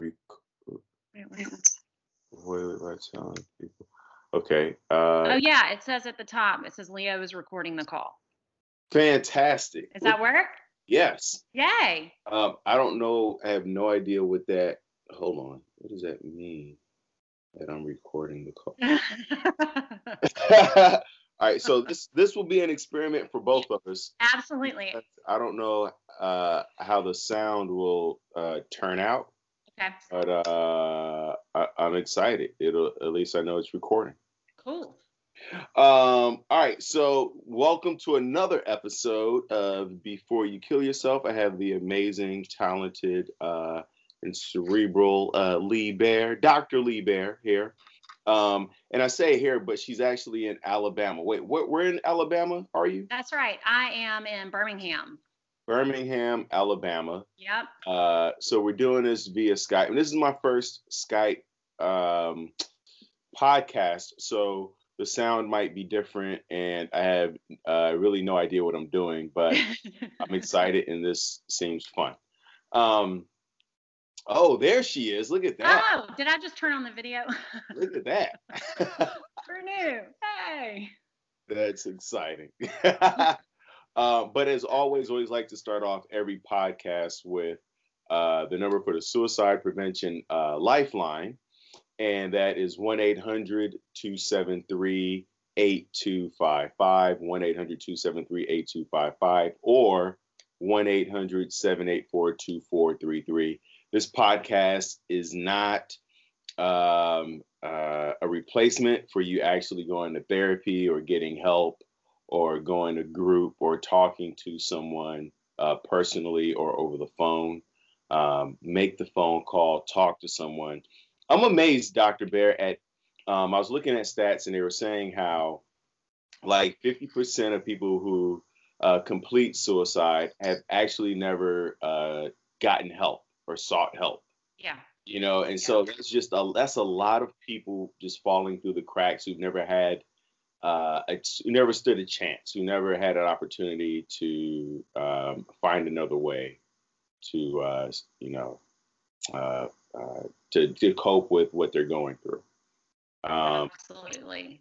Rec- Wait, wait, telling people. Okay. Uh, Oh yeah, it says at the top. It says Leo is recording the call. Fantastic. Does that work? Yes. Yay! Um, I don't know. I have no idea what that. Hold on. What does that mean? That I'm recording the call. All right. So this this will be an experiment for both of us. Absolutely. I don't know uh, how the sound will uh, turn out, Okay. but uh, I, I'm excited. It'll at least I know it's recording. Cool. Um, all right, so welcome to another episode of Before You Kill Yourself. I have the amazing, talented, uh, and cerebral uh, Lee Bear, Dr. Lee Bear here. Um, and I say here, but she's actually in Alabama. Wait, what? Where in Alabama are you? That's right. I am in Birmingham. Birmingham, Alabama. Yep. Uh, so we're doing this via Skype, and this is my first Skype um, podcast. So the sound might be different, and I have uh, really no idea what I'm doing, but I'm excited, and this seems fun. Um, oh, there she is! Look at that! oh, did I just turn on the video? Look at that! We're new. Hey. That's exciting. uh, but as always, always like to start off every podcast with uh, the number for the suicide prevention uh, lifeline, and that is 1 800 273 8255, 1 800 273 8255, or 1 800 784 2433. This podcast is not um, uh, a replacement for you actually going to therapy or getting help or going to group or talking to someone uh, personally or over the phone. Um, make the phone call, talk to someone. I'm amazed, Dr. Bear, at um, I was looking at stats and they were saying how like 50% of people who uh, complete suicide have actually never uh, gotten help or sought help Yeah. you know and so that's just a that's a lot of people just falling through the cracks who've never had uh who never stood a chance. Who never had an opportunity to um, find another way to uh you know uh, uh to to cope with what they're going through. Um Absolutely.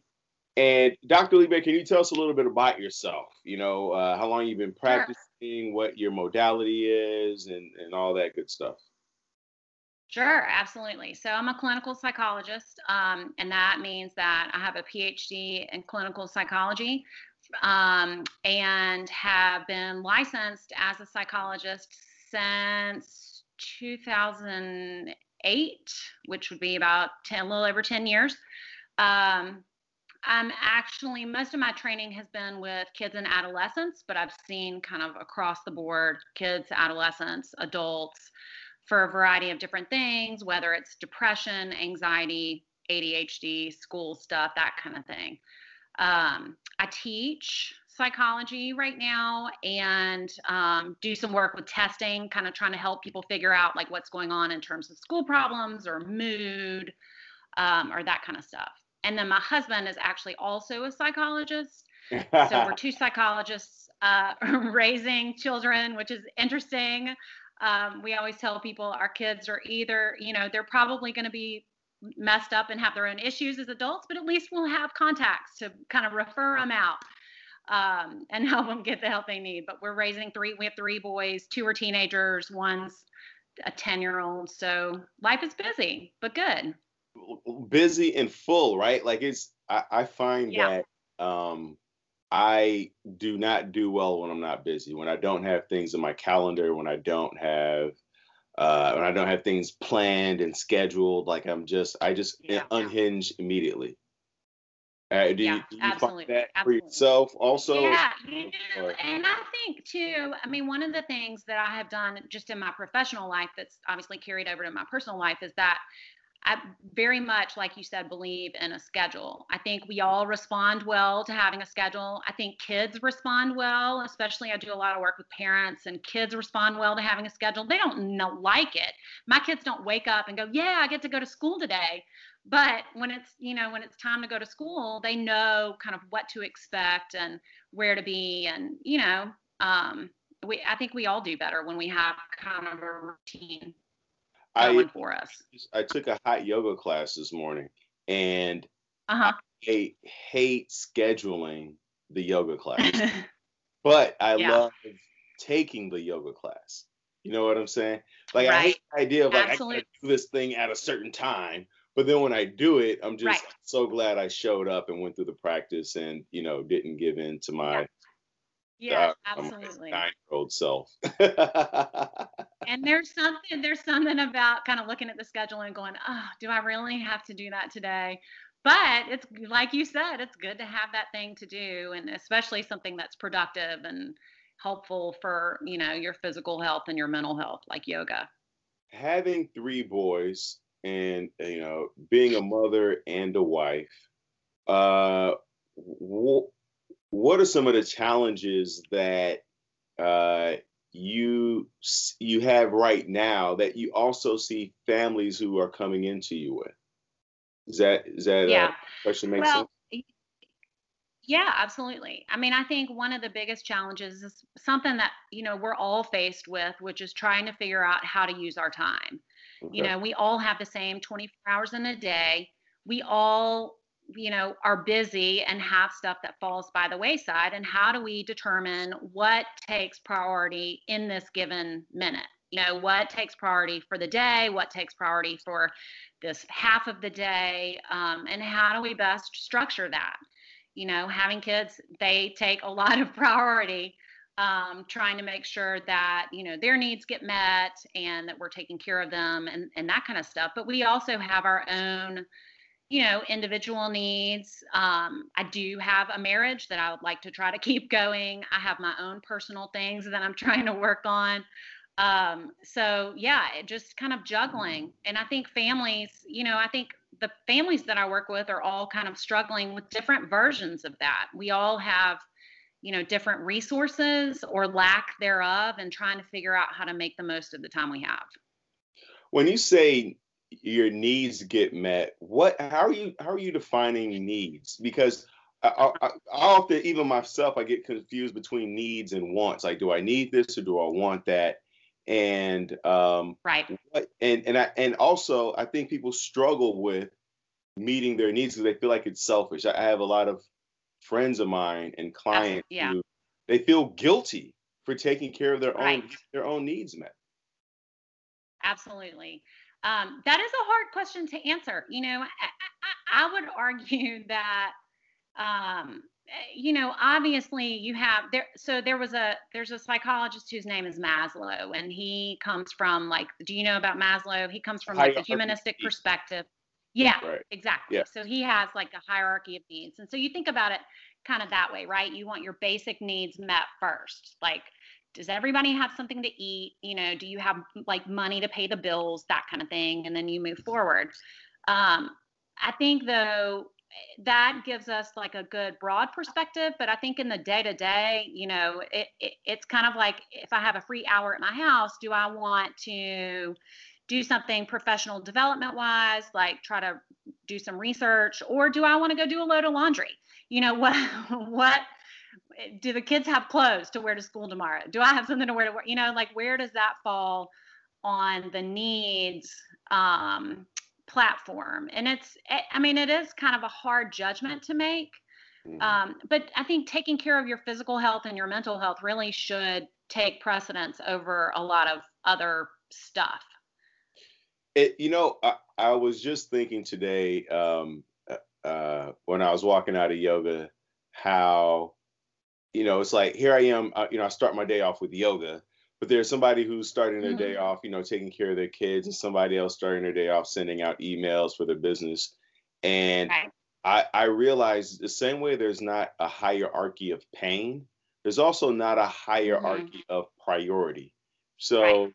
and dr Lee Bear, can you tell us a little bit about yourself? You know uh how long you've been practicing what your modality is and and all that good stuff Sure, absolutely. So I'm a clinical psychologist, um, and that means that I have a PhD in clinical psychology um, and have been licensed as a psychologist since 2008, which would be about 10, a little over 10 years. Um, I'm actually, most of my training has been with kids and adolescents, but I've seen kind of across the board kids, adolescents, adults for a variety of different things, whether it's depression, anxiety, ADHD, school stuff, that kind of thing. Um, I teach psychology right now and um, do some work with testing, kind of trying to help people figure out like what's going on in terms of school problems or mood um, or that kind of stuff. And then my husband is actually also a psychologist. So we're two psychologists uh, raising children, which is interesting. Um, we always tell people our kids are either, you know, they're probably going to be messed up and have their own issues as adults, but at least we'll have contacts to kind of refer them out um, and help them get the help they need. But we're raising three, we have three boys, two are teenagers, one's a 10 year old. So life is busy, but good. busy and full, right? Like it's I, I find Yeah. that um I do not do well when I'm not busy. When I don't have things in my calendar, when I don't have uh when I don't have things planned and scheduled, like I'm just I just Yeah. unhinge immediately. Uh, do, Yeah, you, do you absolutely, find that absolutely. for yourself also? yeah, you or- And I think too, I mean, one of the things that I have done just in my professional life that's obviously carried over to my personal life is that I very much, like you said, believe in a schedule. I think we all respond well to having a schedule. I think kids respond well, especially I do a lot of work with parents, and kids respond well to having a schedule. They don't know, like it. My kids don't wake up and go, "Yeah, I get to go to school today." But when it's you know when it's time to go to school, they know kind of what to expect and where to be, and you know, um, we I think we all do better when we have kind of a routine. Going I, for us. I took a hot yoga class this morning, and uh-huh. I hate scheduling the yoga class, but I yeah. love taking the yoga class. You know what I'm saying? Like right. I hate the idea of like Absolutely. I gotta do this thing at a certain time, but then when I do it, I'm just right. so glad I showed up and went through the practice and you know didn't give in to my yeah, yeah uh, absolutely nine year old self. and there's something there's something about kind of looking at the schedule and going, oh, do I really have to do that today? But it's like you said, it's good to have that thing to do, and especially something that's productive and helpful for you know your physical health and your mental health, like yoga. Having three boys and you know being a mother and a wife uh wh- what are some of the challenges that uh you you have right now that you also see families who are coming into you with is that is that yeah. question make well, sense yeah absolutely i mean i think one of the biggest challenges is something that you know we're all faced with which is trying to figure out how to use our time Okay. You know, we all have the same 24 hours in a day. We all, you know, are busy and have stuff that falls by the wayside. And how do we determine what takes priority in this given minute? You know, what takes priority for the day? What takes priority for this half of the day? Um, and how do we best structure that? You know, having kids, they take a lot of priority um, trying to make sure that you know their needs get met and that we're taking care of them and, and that kind of stuff but we also have our own you know individual needs. Um, i do have a marriage that i would like to try to keep going. I have my own personal things that i'm trying to work on. Um, so yeah it just kind of juggling. And i think families you know i think the families that i work with are all kind of struggling with different versions of that. We all have you know different resources or lack thereof and trying to figure out how to make the most of the time we have. When you say your needs get met what how are you how are you defining needs because I, I, I, often even myself i get confused between needs and wants like do i need this or do i want that and um right what, and and i and also i think people struggle with meeting their needs because they feel like it's selfish I have a lot of friends of mine and clients yeah. who they feel guilty for taking care of their right. own their own needs met. Absolutely. Um, that is a hard question to answer. You know, I, I, I would argue that, um, you know, obviously you have there. So there was a there's a psychologist whose name is Maslow, and he comes from like, do you know about Maslow? He comes from like the humanistic perspective. Yeah, right. exactly. Yeah. So he has like a hierarchy of needs. And so you think about it kind of that way, right? You want your basic needs met first. Like, does everybody have something to eat? You know, do you have like money to pay the bills, that kind of thing? And then you move forward. Um, I think though, that gives us like a good broad perspective but i think in the day to day you know it, it, it's kind of like if i have a free hour at my house do i want to do something professional development wise, like try to do some research, or do I want to go do a load of laundry? You know, what what do the kids have clothes to wear to school tomorrow? Do I have something to wear to work? You know, like where does that fall on the needs um, platform? And it's, eh, I mean, it is kind of a hard judgment to make. Mm-hmm. Um, but I think taking care of your physical health and your mental health really should take precedence over a lot of other stuff. It, you know, I, I, was just thinking today um, uh, uh, when I was walking out of yoga, how, you know, it's like here I am, uh, you know, I start my day off with yoga, but there's somebody who's starting their mm-hmm. day off, you know, taking care of their kids, and somebody else starting their day off sending out emails for their business. And right. I, I realized the same way there's not a hierarchy of pain, there's also not a mm-hmm. hierarchy mm-hmm. of priority. So, right.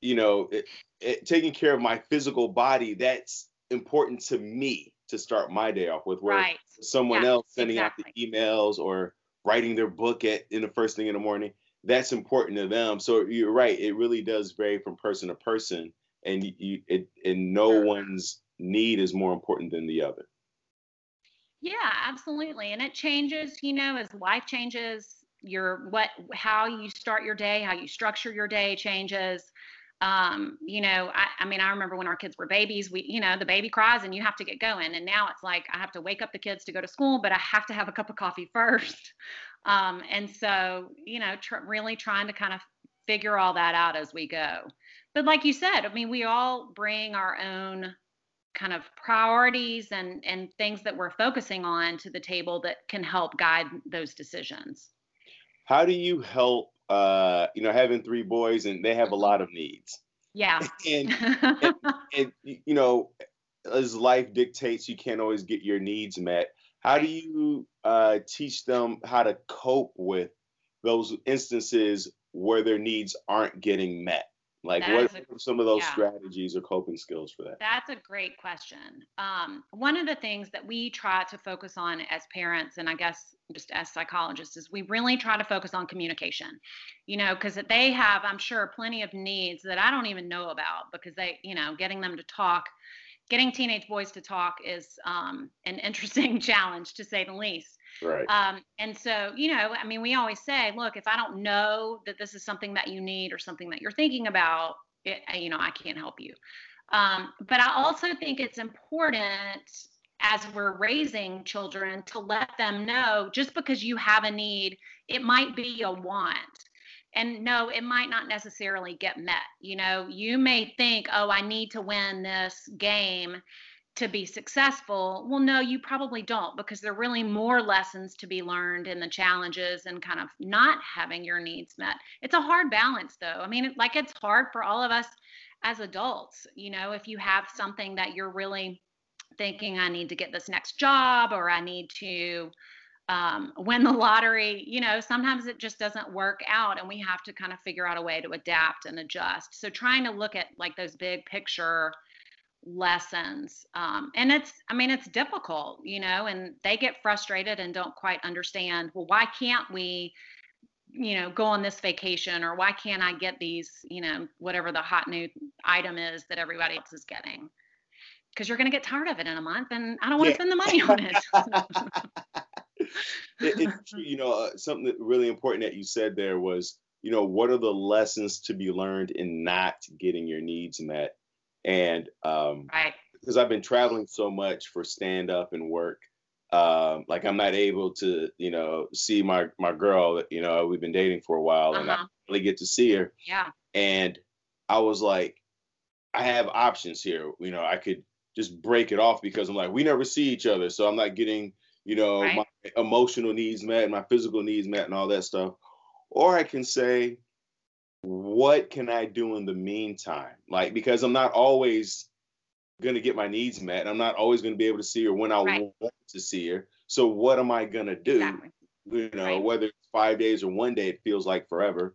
you know, it, it, taking care of my physical body, that's important to me to start my day off with. Where right. someone yeah, else sending exactly. out the emails or writing their book at in the first thing in the morning, that's important to them. So you're right; it really does vary from person to person, and you, it, and no sure. one's need is more important than the other. Yeah, absolutely, and it changes. You know, as life changes, your what how you start your day, how you structure your day changes um, you know, I, I mean, I remember when our kids were babies, we, you know, the baby cries and you have to get going. And now it's like I have to wake up the kids to go to school, but I have to have a cup of coffee first. Um, and so, you know, tr- really trying to kind of figure all that out as we go. But like you said, I mean, we all bring our own kind of priorities and and things that we're focusing on to the table that can help guide those decisions. How do you help uh, you know, having three boys and they have a lot of needs. Yeah. and, and, and, you know, as life dictates, you can't always get your needs met. How do you uh, teach them how to cope with those instances where their needs aren't getting met? Like, that what are some of those yeah. strategies or coping skills for that? That's a great question. Um, one of the things that we try to focus on as parents, and I guess just as psychologists, is we really try to focus on communication. You know, because they have, I'm sure, plenty of needs that I don't even know about because they, you know, getting them to talk getting teenage boys to talk is um, an interesting challenge to say the least. Right. Um, and so, you know, I mean, we always say, look, if I don't know that this is something that you need or something that you're thinking about, it, you know, I can't help you. Um, but I also think it's important as we're raising children to let them know just because you have a need, it might be a want and no it might not necessarily get met you know you may think oh i need to win this game to be successful well no you probably don't because there are really more lessons to be learned in the challenges and kind of not having your needs met it's a hard balance though i mean like it's hard for all of us as adults you know if you have something that you're really thinking i need to get this next job or i need to um, win the lottery, you know, sometimes it just doesn't work out and we have to kind of figure out a way to adapt and adjust. So trying to look at like those big picture lessons. Um, and it's, I mean, it's difficult, you know, and they get frustrated and don't quite understand, well, why can't we, you know, go on this vacation or why can't I get these, you know, whatever the hot new item is that everybody else is getting? Because you're going to get tired of it in a month and I don't want to yeah. spend the money on it. it, it's you know uh, something that really important that you said there was you know what are the lessons to be learned in not getting your needs met and um right because i've been traveling so much for stand up and work um like i'm not able to you know see my my girl you know we've been dating for a while uh-huh. and i uh-huh. really get to see her yeah and i was like i have options here you know i could just break it off because i'm like we never see each other so i'm not getting you know, right. my emotional needs met, my physical needs met, and all that stuff. Or I can say, what can I do in the meantime? Like, because I'm not always going to get my needs met. I'm not always going to be able to see her when I right. want to see her. So, what am I going to do? Exactly. You know, right. whether it's five days or one day, it feels like forever.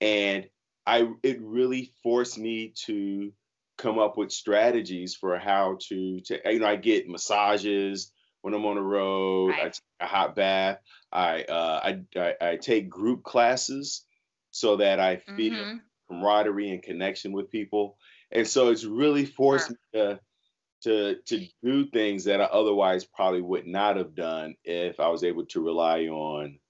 And I, it really forced me to come up with strategies for how to, to you know, I get massages, when I'm on the road. Right. I take a hot bath. I, uh, I, I, I take group classes so that I feel mm-hmm. camaraderie and connection with people. And so it's really forced sure. me to to to do things that I otherwise probably would not have done if I was able to rely on,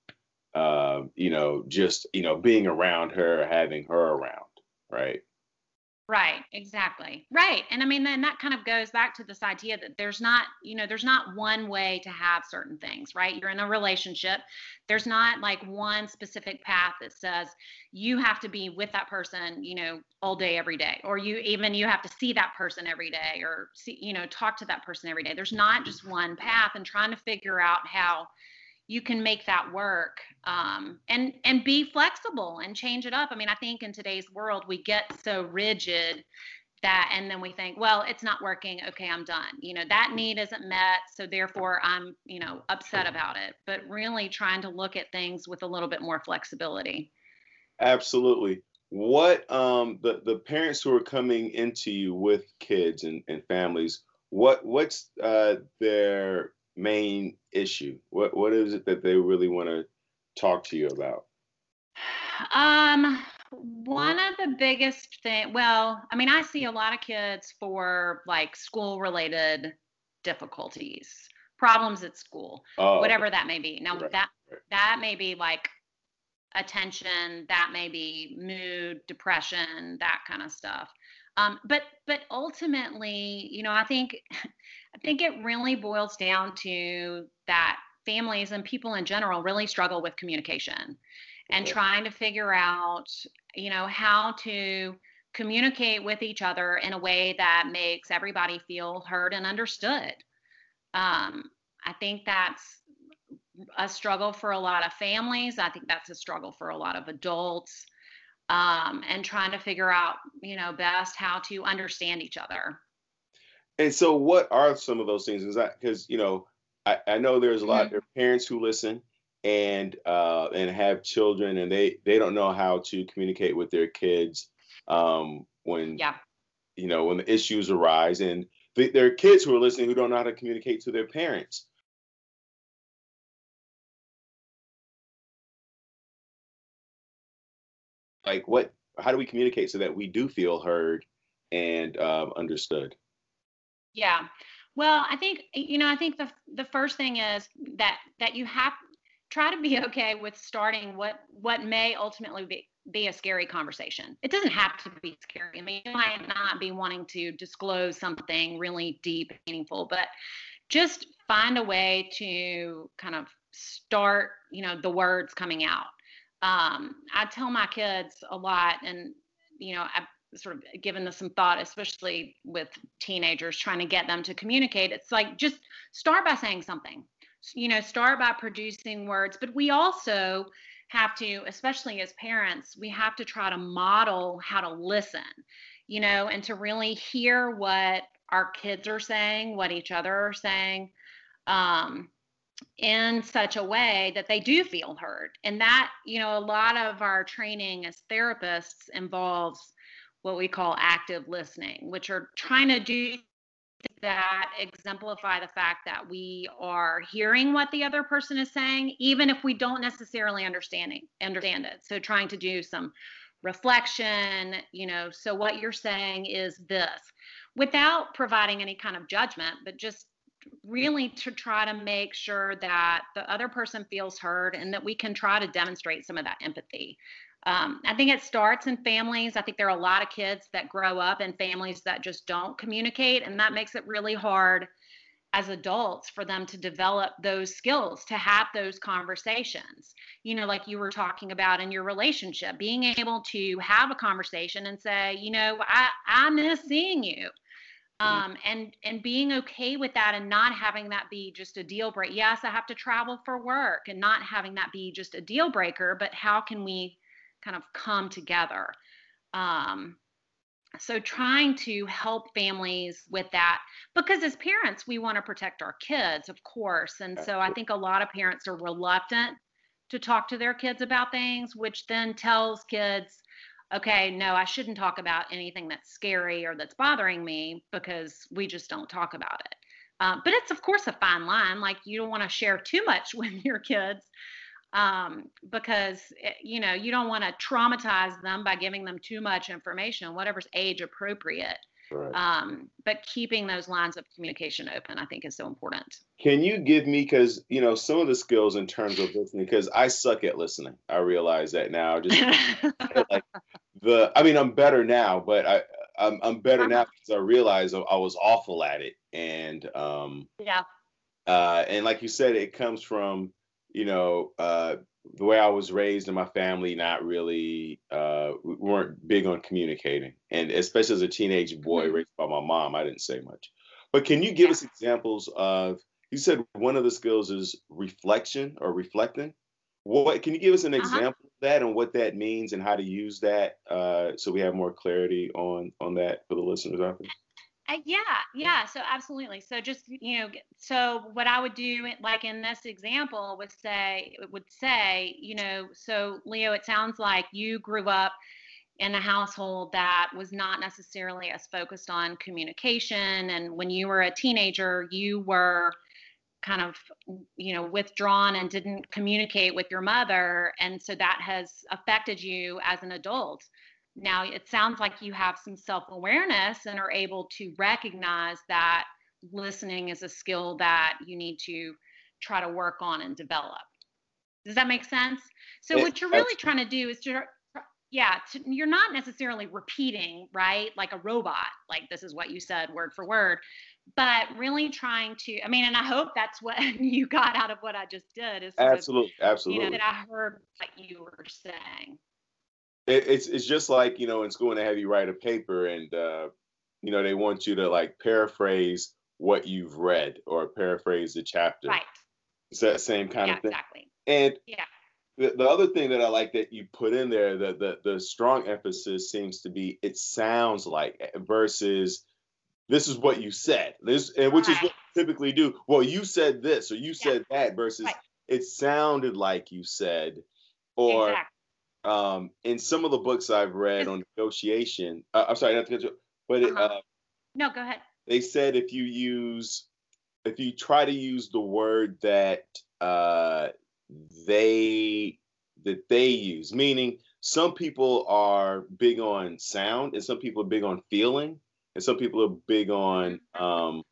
uh, you know, just you know being around her, having her around, right? Right, exactly. Right. And I mean, then that kind of goes back to this idea that there's not, you know, there's not one way to have certain things, right? You're in a relationship. There's not like one specific path that says you have to be with that person, you know, all day, every day, or you even you have to see that person every day or see, you know, talk to that person every day. There's not just one path and trying to figure out how you can make that work um, and and be flexible and change it up. I mean i think in today's world we get so rigid that and then we think well it's not working. Okay i'm done. You know that need isn't met so therefore i'm you know upset about it. But really trying to look at things with a little bit more flexibility. Absolutely. What um the the parents who are coming into you with kids and, and families what what's uh their main issue? What what is it that they really want to talk to you about? Um, one of the biggest thing. Well, I mean, I see a lot of kids for like school related difficulties, problems at school, oh, whatever that may be. Now right, that right. that may be like attention that may be mood depression that kind of stuff um, but but ultimately you know i think i think it really boils down to that families and people in general really struggle with communication and trying to figure out you know how to communicate with each other in a way that makes everybody feel heard and understood um, i think that's a struggle for a lot of families. I think that's a struggle for a lot of adults. Um, and trying to figure out, you know, best how to understand each other. And so, what are some of those things? Is that because you know, I, I, know there's a lot mm-hmm. of parents who listen and uh, and have children, and they they don't know how to communicate with their kids um, when yeah. you know when the issues arise, and th- there are kids who are listening who don't know how to communicate to their parents. like what how do we communicate so that we do feel heard and um, understood yeah well i think you know i think the the first thing is that that you have try to be okay with starting what what may ultimately be be a scary conversation. It doesn't have to be scary. I mean, you might not be wanting to disclose something really deep meaningful, but just find a way to kind of start, you know, the words coming out um, I tell my kids a lot, and you know, I've sort of given this some thought, especially with teenagers trying to get them to communicate. It's like just start by saying something, you know, start by producing words, but we also have to, especially as parents, we have to try to model how to listen, you know, and to really hear what our kids are saying, what each other are saying. Um, in such a way that they do feel heard. And that, you know, a lot of our training as therapists involves what we call active listening, which are trying to do that exemplify the fact that we are hearing what the other person is saying, even if we don't necessarily understanding understand it. So trying to do some reflection, you know, so what you're saying is this without providing any kind of judgment, but just really to try to make sure that the other person feels heard and that we can try to demonstrate some of that empathy. Um, I think it starts in families. I think there are a lot of kids that grow up in families that just don't communicate, and that makes it really hard as adults for them to develop those skills to have those conversations. You know like you were talking about in your relationship being able to have a conversation and say you know i i miss seeing you. Um, and and being okay with that and not having that be just a deal breaker yes i have to travel for work and not having that be just a deal breaker but how can we kind of come together um, so trying to help families with that because as parents we want to protect our kids of course and so i think a lot of parents are reluctant to talk to their kids about things which then tells kids okay, no, I shouldn't talk about anything that's scary or that's bothering me because we just don't talk about it. Um, but it's, of course, a fine line. Like, you don't want to share too much with your kids um, because, it, eh, you know, you don't want to traumatize them by giving them too much information, whatever's age appropriate. Right. Um, but keeping those lines of communication open, I think, is so important. Can you give me, because you know, some of the skills in terms of listening? Because I suck at listening. I realize that now. Just like the, I mean, I'm better now, but I, I'm, I'm better now because I realize I, I was awful at it, and um, yeah, uh, and like you said, it comes from you know uh, the way I was raised in my family, not really, uh, we weren't big on communicating. And especially as a teenage boy mm-hmm. raised by my mom, I didn't say much. But can you give yeah. us examples of, you said one of the skills is reflection or reflecting. What can you give us an uh-huh. example of that and what that means and how to use that uh, so we have more clarity on on that for the listeners out there? Uh, yeah, yeah. So absolutely. So just you know, so what I would do, like in this example, would say would say, you know, so Leo, it sounds like you grew up in a household that was not necessarily as focused on communication, and when you were a teenager, you were kind of you know withdrawn and didn't communicate with your mother and so that has affected you as an adult now, it sounds like you have some self awareness and are able to recognize that listening is a skill that you need to try to work on and develop. Does that make sense? So, what you're really trying to do is to, yeah, to, you're not necessarily repeating, right? Like a robot, like this is what you said word for word, but really trying to, I mean, and I hope that's what you got out of what I just did is absolutely, of, absolutely. You know, that I heard what you were saying. It, it's, it's just like, you know, in school, they have you write a paper and, uh, you know, they want you to like paraphrase what you've read or paraphrase the chapter. Right. It's that same kind yeah, of thing. Exactly. And yeah. The, the other thing that I like that you put in there, the, the the strong emphasis seems to be it sounds like versus this is what you said. This and which right. is what typically do. Well, you said this or you yeah. said that versus right. it sounded like you said, or exactly. Um, in some of the books I've read on negotiation. Uh, I'm sorry, not to but it, uh-huh. uh, no, go ahead. They said if you use if you try to use the word that uh, they that they use, meaning some people are big on sound and some people are big on feeling and some people are big on um,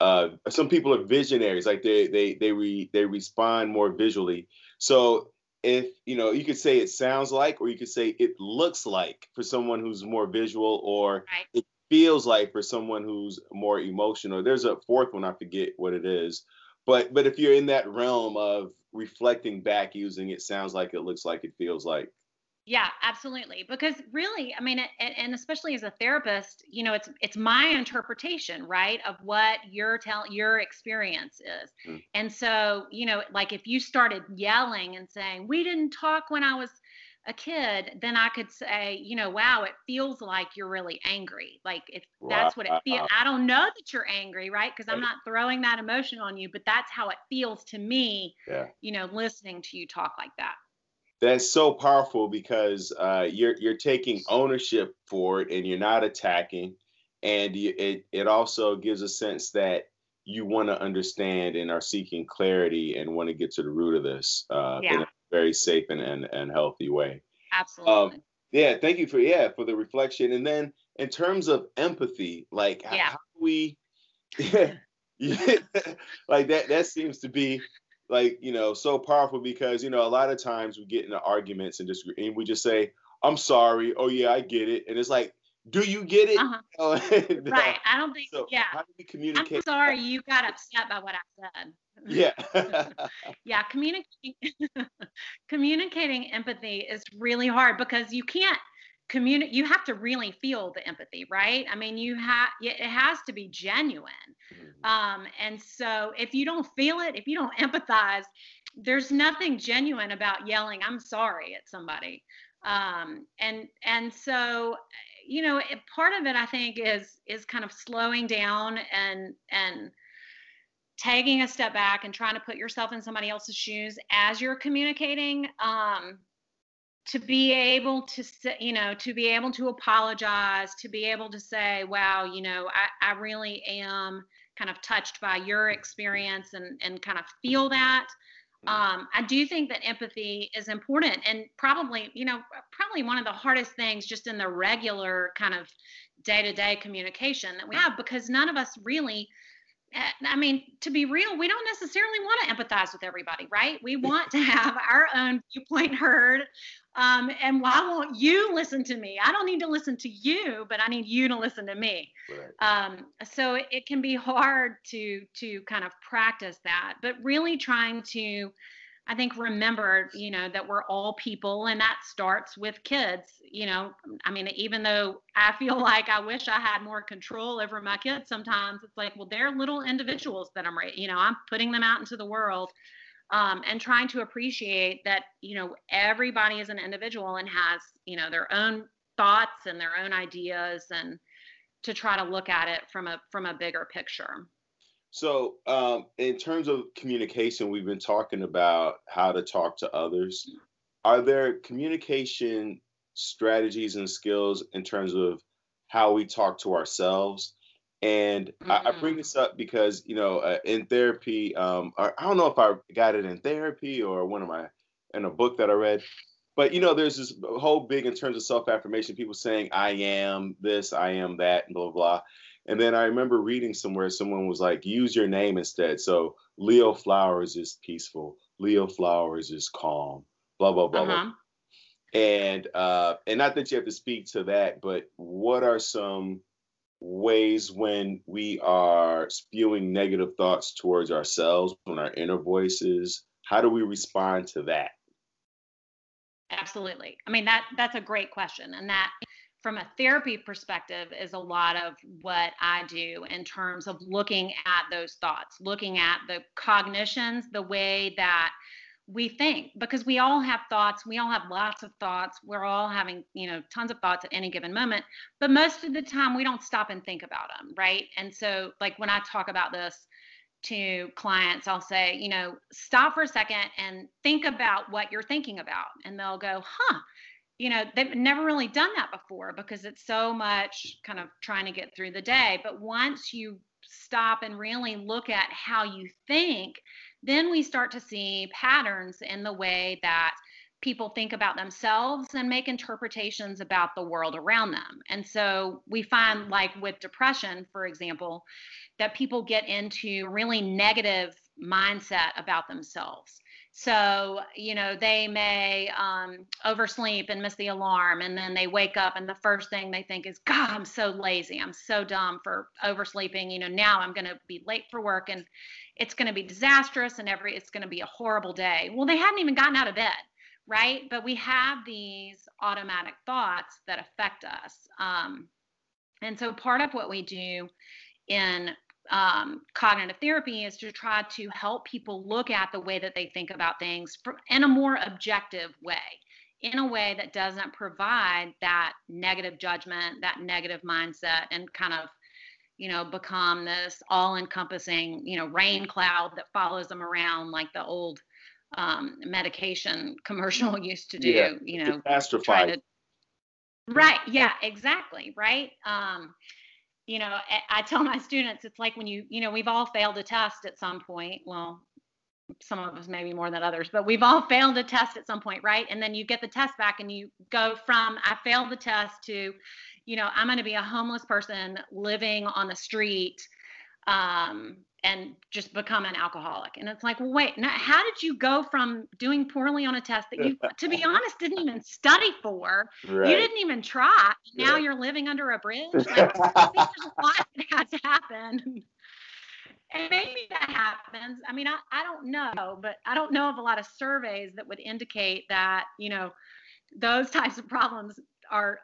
uh, some people are visionaries like they they they re, they respond more visually so if you know you could say it sounds like or you could say it looks like for someone who's more visual or right. it feels like for someone who's more emotional there's a fourth one i forget what it is but but if you're in that realm of reflecting back using it sounds like it looks like it feels like yeah absolutely because really i mean and especially as a therapist you know it's it's my interpretation right of what your tell your experience is mm. and so you know like if you started yelling and saying we didn't talk when i was a kid, then I could say, you know, wow, it feels like you're really angry. Like if that's what it feels. I don't know that you're angry, right? Because I'm not throwing that emotion on you, but that's how it feels to me. Yeah. You know, listening to you talk like that. That's so powerful because uh, you're you're taking ownership for it and you're not attacking, and you, it it also gives a sense that you want to understand and are seeking clarity and want to get to the root of this uh, yeah. in a very safe and, and, and healthy way. Absolutely. Um, yeah, thank you for yeah for the reflection. And then in terms of empathy, like yeah. how we yeah, like that that seems to be like you know so powerful because you know a lot of times we get into arguments and disagree and we just say i'm sorry oh yeah i get it and it's like do you get it? Uh-huh. right. I don't think. So yeah. How do we communicate? I'm sorry you got upset by what I said. Yeah. yeah. Communicating communicating empathy is really hard because you can't communicate. You have to really feel the empathy, right? I mean, you have. It has to be genuine. Mm-hmm. Um, and so if you don't feel it, if you don't empathize, there's nothing genuine about yelling "I'm sorry" at somebody. Um, and and so you know, part of it I think is is kind of slowing down and and taking a step back and trying to put yourself in somebody else's shoes as you're communicating. Um, to be able to say, you know to be able to apologize to be able to say wow you know i, I really am kind of touched by your experience and and kind of feel that. Um, I do think that empathy is important and probably, you know, probably one of the hardest things just in the regular kind of day to day communication that we have because none of us really, I mean, to be real, we don't necessarily want to empathize with everybody, right? We want to have our own viewpoint heard. Um, and why won't you listen to me? I don't need to listen to you, but I need you to listen to me. Right. Um, so it, it can be hard to to kind of practice that, but really trying to, I think, remember, you know, that we're all people, and that starts with kids. You know, I mean, even though I feel like I wish I had more control over my kids, sometimes it's like, well, they're little individuals that I'm, you know, I'm putting them out into the world um, and trying to appreciate that you know everybody is an individual and has you know their own thoughts and their own ideas and to try to look at it from a from a bigger picture so um, in terms of communication we've been talking about how to talk to others are there communication strategies and skills in terms of how we talk to ourselves and mm-hmm. I, I, bring mm-hmm. this up because, you know, uh, in therapy, um, I don't know if I got it in therapy or one of my, in a book that I read, but, you know, there's this whole big in terms of self affirmation, people saying, I am this, I am that, and blah, blah, blah. And then I remember reading somewhere someone was like, use your name instead. So Leo Flowers is peaceful. Leo Flowers is calm. Blah blah blah. Uh-huh. blah. And uh, and not that you have to speak to that, but what are some ways when we are spewing negative thoughts towards ourselves, when our inner voices, how do we respond to that? Absolutely. I mean that that's a great question and that from a therapy perspective is a lot of what I do in terms of looking at those thoughts, looking at the cognitions, the way that we think because we all have thoughts we all have lots of thoughts we're all having you know tons of thoughts at any given moment but most of the time we don't stop and think about them right? And so like when i talk about this to clients i'll say you know stop for a second and think about what you're thinking about and they'll go huh you know they've never really done that before because it's so much kind of trying to get through the day but once you stop and really look at how you think then we start to see patterns in the way that people think about themselves and make interpretations about the world around them. And so we find, like with depression, for example, that people get into really negative mindset about themselves. So, you know, they may um, oversleep and miss the alarm, and then they wake up, and the first thing they think is, God, I'm so lazy. I'm so dumb for oversleeping. You know, now I'm going to be late for work. And it's going to be disastrous and every it's going to be a horrible day. Well, they hadn't even gotten out of bed, right? But we have these automatic thoughts that affect us. Um, and so part of what we do in um, cognitive therapy is to try to help people look at the way that they think about things in a more objective way in a way that doesn't provide that negative judgment, that negative mindset, and kind of you know, become this all encompassing, you know, rain cloud that follows them around like the old um, medication commercial used to do, yeah, you know, catastrophize. right. Yeah, exactly. Right. Um, you know, I, tell my students, it's like when you, you know, we've all failed a test at some point. Well, some of us maybe more than others, but we've all failed a test at some point, right? And then you get the test back and you go from I failed the test to, you know, I'm going to be a homeless person living on the street um, and just become an alcoholic. And it's like, well, wait, now, how did you go from doing poorly on a test that you, to be honest, didn't even study for? Right. You didn't even try. Now yeah. you're living under a bridge. Like, there's a lot that has to happen. And maybe that happens. I mean, I, I don't know, but I don't know of a lot of surveys that would indicate that, you know, those types of problems are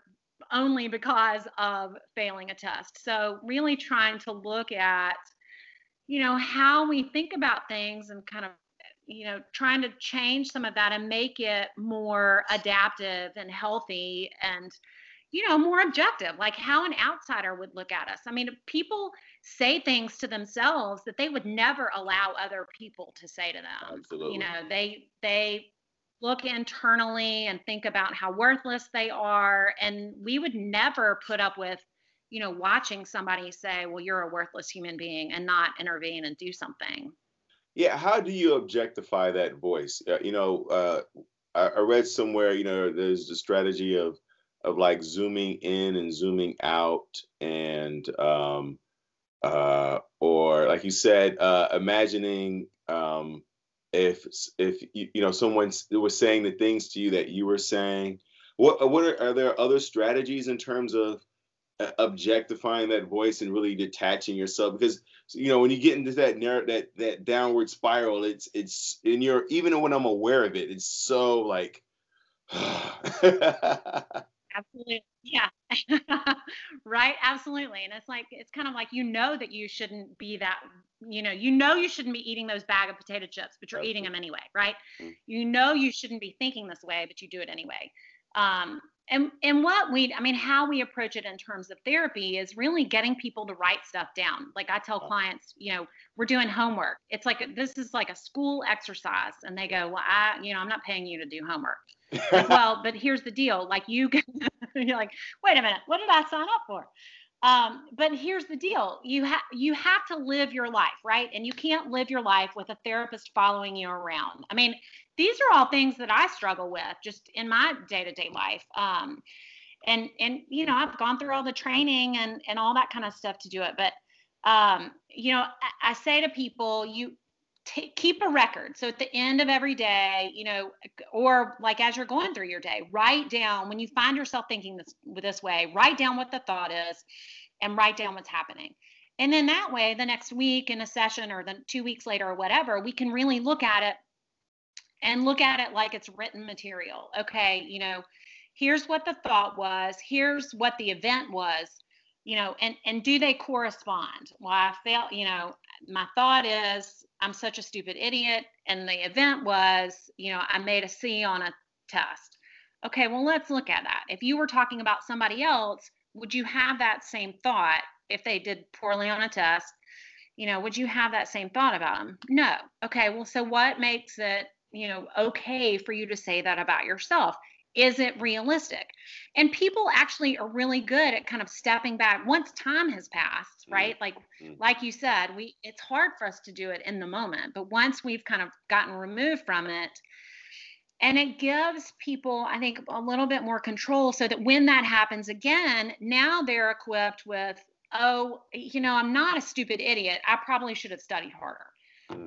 only because of failing a test. So, really trying to look at, you know, how we think about things and kind of, you know, trying to change some of that and make it more adaptive and healthy and, you know, more objective, like how an outsider would look at us. I mean, people say things to themselves that they would never allow other people to say to them. Absolutely. You know, they they look internally and think about how worthless they are. And we would never put up with, you know, watching somebody say, well, you're a worthless human being and not intervene and do something. Yeah. How do you objectify that voice? Uh, you know, uh, I, I read somewhere, you know, there's the strategy of, of like zooming in and zooming out and, um, uh, or like you said, uh, imagining um, if if you, you know someone was saying the things to you that you were saying what what are, are there other strategies in terms of objectifying that voice and really detaching yourself because you know when you get into that narrow that that downward spiral it's it's in your even when i'm aware of it it's so like absolutely yeah. Right? Absolutely. And it's like it's kind of like you know that you shouldn't be that you know you know you shouldn't be eating those bag of potato chips but you're absolutely. eating them anyway right? Mm-hmm. you know you shouldn't be thinking this way but you do it anyway. Um, and and what we i mean how we approach it in terms of therapy is really getting people to write stuff down. Like i tell clients you know we're doing homework. It's like this is like a school exercise and they go well i you know i'm not paying you to do homework. Well, but here's the deal. Like you, you're like, wait a minute, what did I sign up for? Um, but here's the deal: you have you have to live your life, right? And you can't live your life with a therapist following you around. I mean, these are all things that I struggle with just in my day to day life. Um, and and you know i've gone through all the training and and all that kind of stuff to do it but um you know i, I say to people you t- keep a record. So at the end of every day you know or like as you're going through your day write down when you find yourself thinking this this way write down what the thought is and write down what's happening. And then that way the next week in a session or the two weeks later or whatever we can really look at it and look at it like it's written material. Okay you know here's what the thought was here's what the event was you know and and do they correspond? Well i felt you know my thought is i'm such a stupid idiot. And the event was you know i made a c on a test. Okay well let's look at that. If you were talking about somebody else would you have that same thought if they did poorly on a test? You know would you have that same thought about them no. Okay well so what makes it you know okay for you to say that about yourself is it realistic and people actually are really good at kind of stepping back once time has passed mm-hmm. right like mm-hmm. like you said we it's hard for us to do it in the moment but once we've kind of gotten removed from it and it gives people i think a little bit more control so that when that happens again now they're equipped with oh you know i'm not a stupid idiot i probably should have studied harder.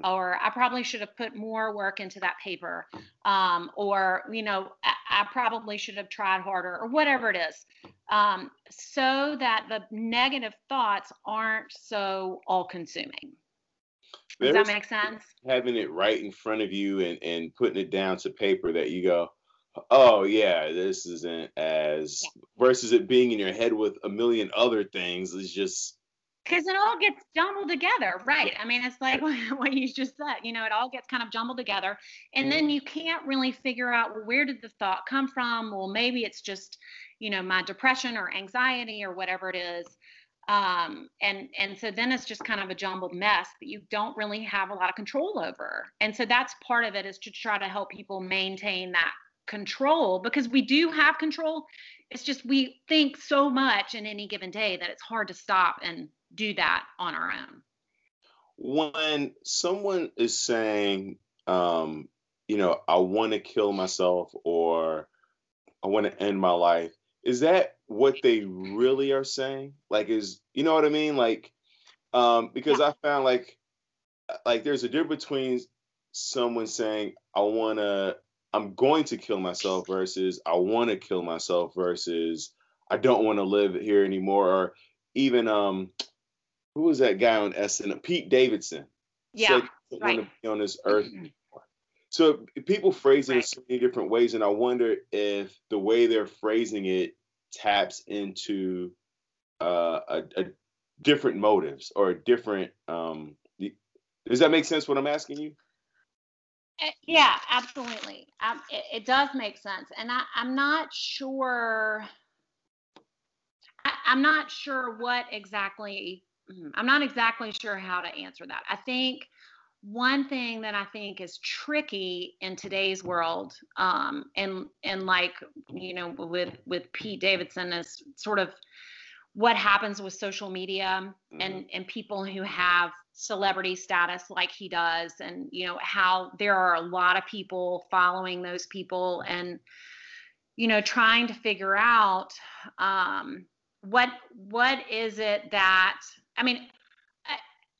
Or I probably should have put more work into that paper, um, or you know, I, I, probably should have tried harder, or whatever it is, um, so that the negative thoughts aren't so all-consuming. Does that make sense? Having it right in front of you and and putting it down to paper that you go, oh yeah, this isn't as yeah. versus it being in your head with a million other things is just because it all gets jumbled together right? I mean it's like what you just said you know it all gets kind of jumbled together and then you can't really figure out well, where did the thought come from? Well maybe it's just you know my depression or anxiety or whatever it is um, and and so then it's just kind of a jumbled mess that you don't really have a lot of control over and so that's part of it is to try to help people maintain that control because we do have control. It's just we think so much in any given day that it's hard to stop and do that on our own. When someone is saying, um, you know, I want to kill myself or I want to end my life, is that what they really are saying? Like, is you know what I mean? Like, um, because yeah. I found like, like there's a difference between someone saying I want to, I'm going to kill myself versus I want to kill myself versus I don't want to live here anymore, or even um, who was that guy on SNL? Pete Davidson. Yeah, right. Want to be on this earth. So people phrase it right. in so many different ways, and I wonder if the way they're phrasing it taps into uh, a, a, different motives or a different. Um, does that make sense? What I'm asking you? Eh, yeah, absolutely. Um, it, it, does make sense, and I, I'm not sure. I, I'm not sure what exactly Mm-hmm. I'm not exactly sure how to answer that. I think one thing that I think is tricky in today's world, um, and and like you know with with Pete Davidson is sort of what happens with social media mm-hmm. and and people who have celebrity status like he does, and you know how there are a lot of people following those people and you know trying to figure out um, what what is it that I mean,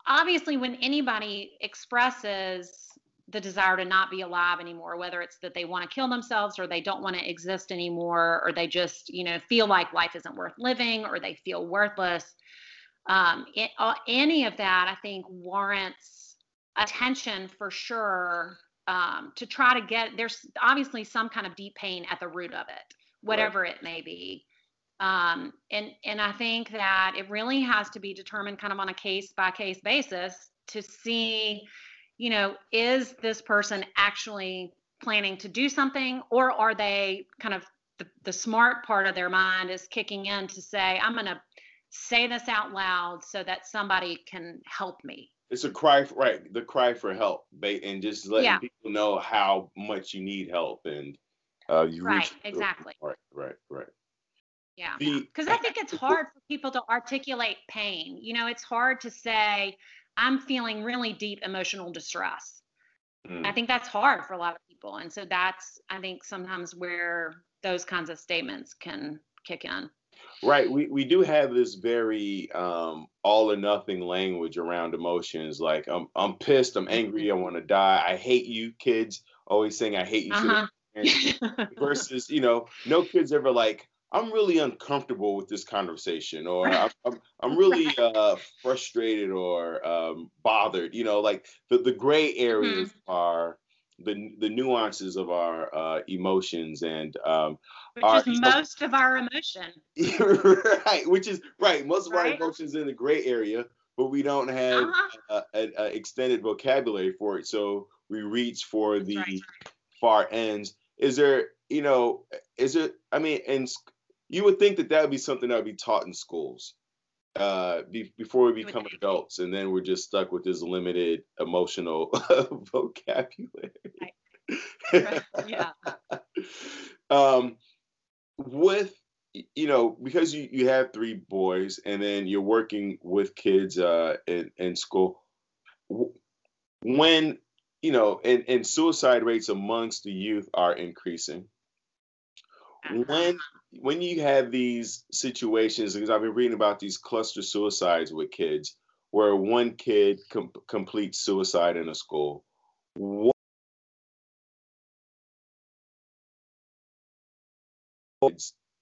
obviously, when anybody expresses the desire to not be alive anymore, whether it's that they want to kill themselves or they don't want to exist anymore, or they just, you know, feel like life isn't worth living or they feel worthless, um, it, uh, any of that, I think, warrants attention for sure um, to try to get, there's obviously some kind of deep pain at the root of it, whatever right. it may be. Um, and and I think that it really has to be determined kind of on a case by case basis to see, you know, is this person actually planning to do something, or are they kind of the, the smart part of their mind is kicking in to say, I'm going to say this out loud so that somebody can help me. It's a cry, for, right? The cry for help, and just letting yeah. people know how much you need help, and uh, you right, exactly. Right, right, right. Yeah. Because I think it's hard for people to articulate pain. You know, it's hard to say, I'm feeling really deep emotional distress. Mm. I think that's hard for a lot of people. And so that's, I think, sometimes where those kinds of statements can kick in. Right. We we do have this very um, all or nothing language around emotions. Like I'm I'm pissed, I'm angry, I want to die, I hate you, kids. Always saying I hate you. Uh-huh. versus, you know, no kids ever like I'm really uncomfortable with this conversation, or I'm, I'm, I'm really uh, frustrated or um, bothered. You know, like the, the gray areas mm-hmm. are the the nuances of our uh, emotions and um, which our, is most know, of our emotion. right, which is right. Most of right? our emotions in the gray area, but we don't have uh-huh. an extended vocabulary for it, so we reach for the right. far ends. Is there, you know, is it? I mean, and you would think that that would be something that would be taught in schools uh, be, before we become adults, and then we're just stuck with this limited emotional vocabulary. yeah. um, with you know, because you, you have three boys, and then you're working with kids uh, in in school. When you know, and, and suicide rates amongst the youth are increasing. Uh-huh. When when you have these situations, because I've been reading about these cluster suicides with kids, where one kid com- completes suicide in a school, what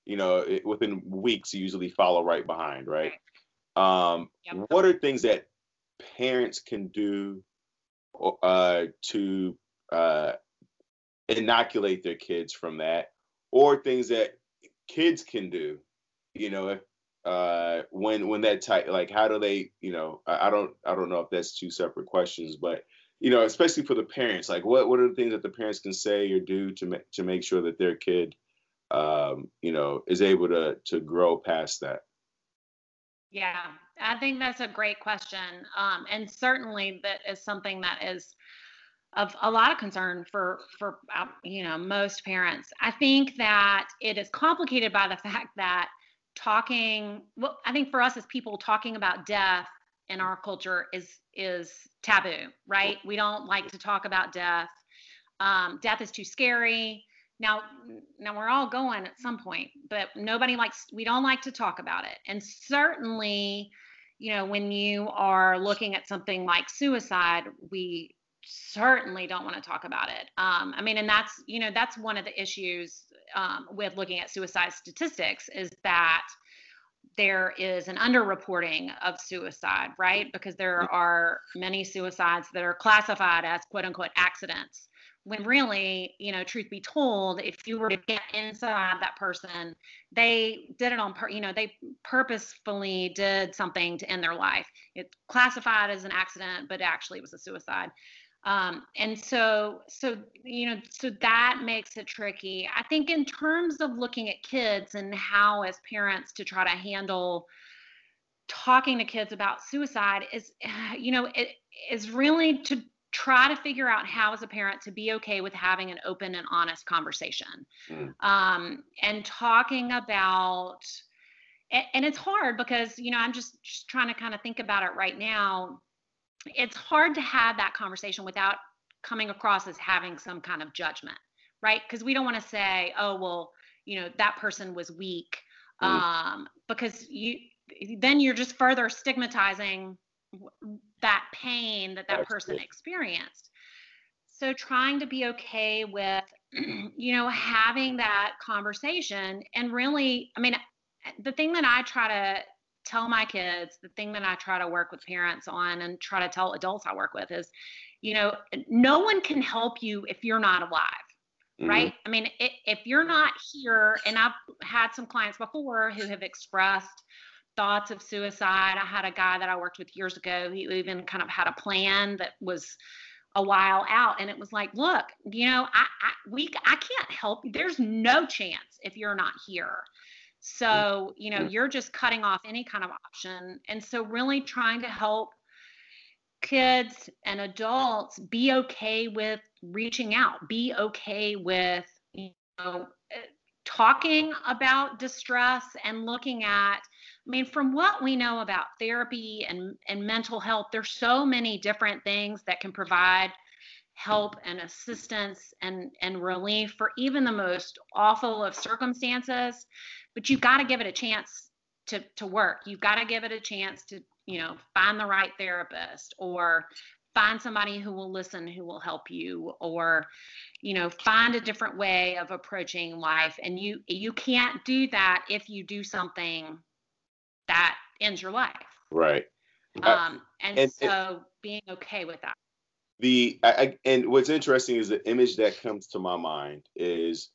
you know, it, within weeks, usually follow right behind, right? Um, yep. What are things that parents can do uh, to uh, inoculate their kids from that, or things that kids can do you know uh when when that type like how do they you know I, I, don't i don't know if that's two separate questions but you know especially for the parents like what what are the things that the parents can say or do to make to make sure that their kid um you know is able to to grow past that? Yeah i think that's a great question um and certainly that is something that is of a lot of concern for for uh, you know most parents. I think that it is complicated by the fact that talking well I think for us as people talking about death in our culture is is taboo, right? We don't like to talk about death. Um, death is too scary. Now, now we're all going at some point, but nobody likes. We don't like to talk about it, and certainly, you know, when you are looking at something like suicide, we certainly don't want to talk about it. Um, I mean, and that's you know that's one of the issues um, with looking at suicide statistics is that there is an underreporting of suicide, right? Because there are many suicides that are classified as quote unquote accidents. When really, you know, truth be told, if you were to get inside that person, they did it on, pur- you know, they purposefully did something to end their life. It's classified as an accident, but actually it was a suicide um, and so so you know so that makes it tricky. I think in terms of looking at kids and how as parents to try to handle talking to kids about suicide is you know it is really to try to figure out how as a parent to be okay with having an open and honest conversation. Mm. um, and talking about and it's hard because you know i'm just, just trying to kind of think about it right now it's hard to have that conversation without coming across as having some kind of judgment, right? Because we don't want to say, oh, well, you know, that person was weak, mm. um, because you then you're just further stigmatizing that pain that that person experienced. So trying to be okay with, you know, having that conversation and really, I mean, the thing that I try to tell my kids the thing that I try to work with parents on and try to tell adults I work with is, you know, no one can help you if you're not alive. Mm-hmm. Right. I mean, it, if you're not here, and I've had some clients before who have expressed thoughts of suicide. I had a guy that I worked with years ago. He even kind of had a plan that was a while out and it was like look you know i, I we i can't help you there's no chance if you're not here so, you know, you're just cutting off any kind of option. And so, really trying to help kids and adults be okay with reaching out, be okay with, you know, eh, talking about distress and looking at I mean, from what we know about therapy and, and mental health, there's so many different things that can provide help and assistance and and relief for even the most awful of circumstances but you've got to give it a chance to to work. You've got to give it a chance to you know find the right therapist or find somebody who will listen who will help you or you know find a different way of approaching life. And you you can't do that if you do something that ends your life. Right. Um and, and so being okay with that. The I, and what's interesting is the image that comes to my mind is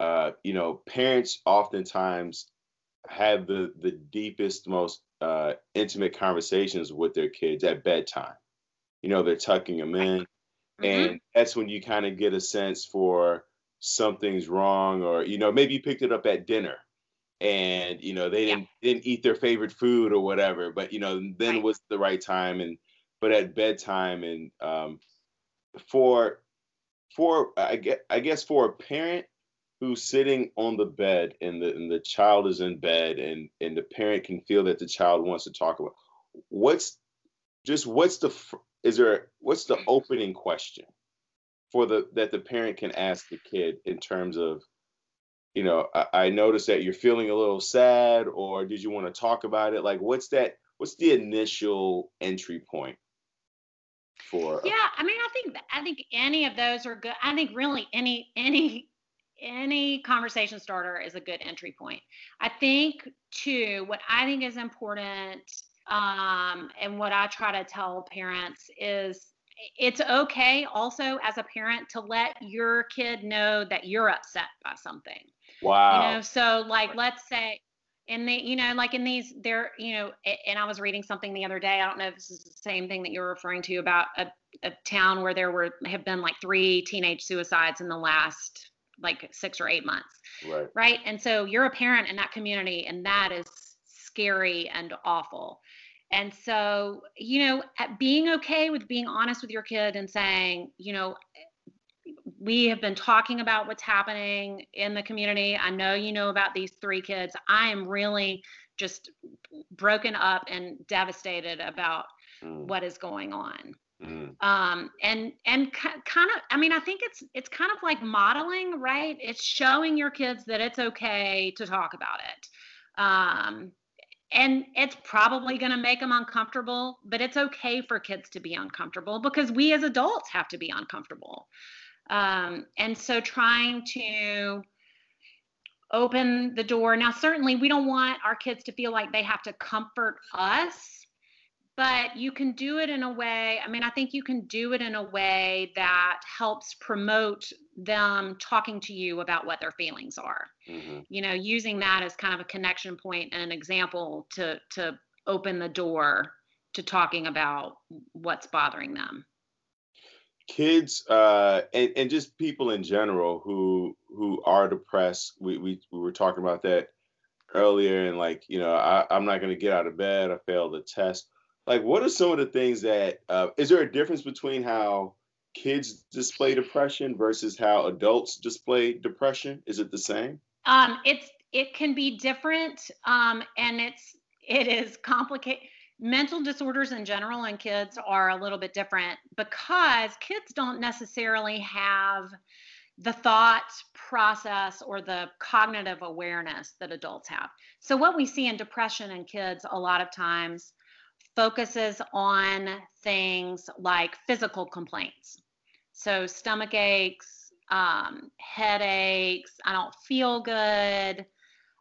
uh you know parents oftentimes have the the deepest most uh intimate conversations with their kids at bedtime you know they're tucking them in mm-hmm. and that's when you kind of get a sense for something's wrong or you know maybe you picked it up at dinner and you know they didn't yeah. didn't eat their favorite food or whatever but you know then right. was the right time and but at bedtime and um, for for I guess, I guess for a parent who's sitting on the bed and the and the child is in bed and and the parent can feel that the child wants to talk about what's just what's the is there what's the opening question for the that the parent can ask the kid in terms of you know I, I noticed that you're feeling a little sad or did you want to talk about it? Like what's that what's the initial entry point for yeah i mean i think i think any of those are good. I think really any any any conversation starter is a good entry point. I think too what i think is important um, and what i try to tell parents is it's okay also as a parent to let your kid know that you're upset by something. Wow. you know so like let's say and they you know like in these they're you know and i was reading something the other day i don't know if this is the same thing that you're referring to about a, a town where there were have been like three teenage suicides in the last like six or eight months right right and so you're a parent in that community and that is scary and awful and so you know being okay with being honest with your kid and saying you know we have been talking about what's happening in the community. I know you know about these three kids. I am really just broken up and devastated about mm. what is going on. Mm. Um, and and kind of, I mean, I think it's it's kind of like modeling, right? It's showing your kids that it's okay to talk about it. Um, and it's probably going to make them uncomfortable, but it's okay for kids to be uncomfortable because we as adults have to be uncomfortable. Um, and so trying to open the door. Now, certainly, we don't want our kids to feel like they have to comfort us, but you can do it in a way. I mean, I think you can do it in a way that helps promote them talking to you about what their feelings are. Mm-hmm. You know, using that as kind of a connection point and an example to to open the door to talking about what's bothering them kids uh, and, and just people in general who who are depressed we, we, we were talking about that earlier and like you know I, i'm not going to get out of bed i failed the test like what are some of the things that uh, is there a difference between how kids display depression versus how adults display depression is it the same um it's it can be different um and it's it is complicated mental disorders in general in kids are a little bit different because kids don't necessarily have the thought process or the cognitive awareness that adults have. So, what we see in depression in kids a lot of times focuses on things like physical complaints. So, stomach aches, um, headaches, I don't feel good,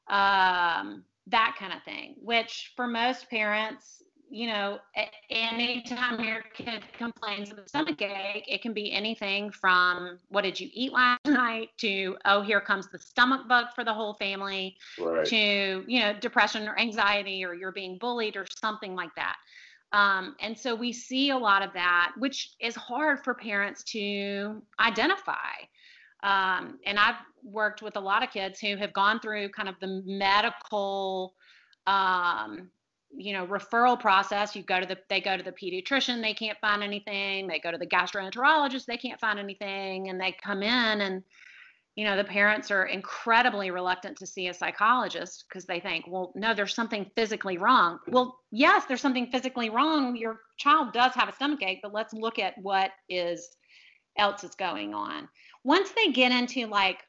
um, that kind of thing, which for most parents you know, anytime your kid complains of a stomach ache, it can be anything from what did you eat last night to, oh, here comes the stomach bug for the whole family right. to, you know, depression or anxiety or you're being bullied or something like that. Um, and so we see a lot of that, which is hard for parents to identify. Um, and I've worked with a lot of kids who have gone through kind of the medical um, you know referral process. You go to the they go to the pediatrician they can't find anything. They go to the gastroenterologist they can't find anything. And they come in and you know the parents are incredibly reluctant to see a psychologist because they think well no there's something physically wrong well yes there's something physically wrong your child does have a stomach ache but let's look at what is else is going on. Once they get into like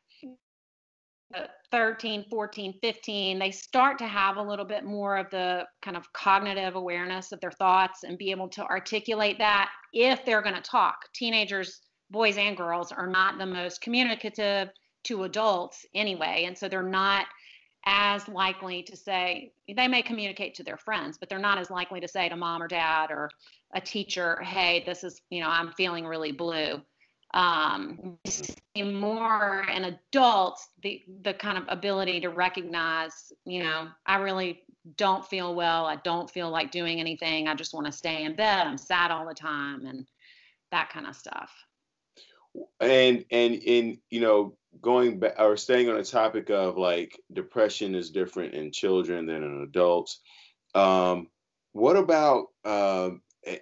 uh, 13, 14, 15, they start to have a little bit more of the kind of cognitive awareness of their thoughts and be able to articulate that if they're going to talk. Teenagers, boys and girls, are not the most communicative to adults anyway. And so they're not as likely to say, they may communicate to their friends, but they're not as likely to say to mom or dad or a teacher, hey, this is, you know, I'm feeling really blue. Um, see more in adults the the kind of ability to recognize you know i really don't feel well. I don't feel like doing anything. I just want to stay in bed. I'm sad all the time and that kind of stuff and and in you know going back or staying on the topic of like depression is different in children than in adults um what about uh,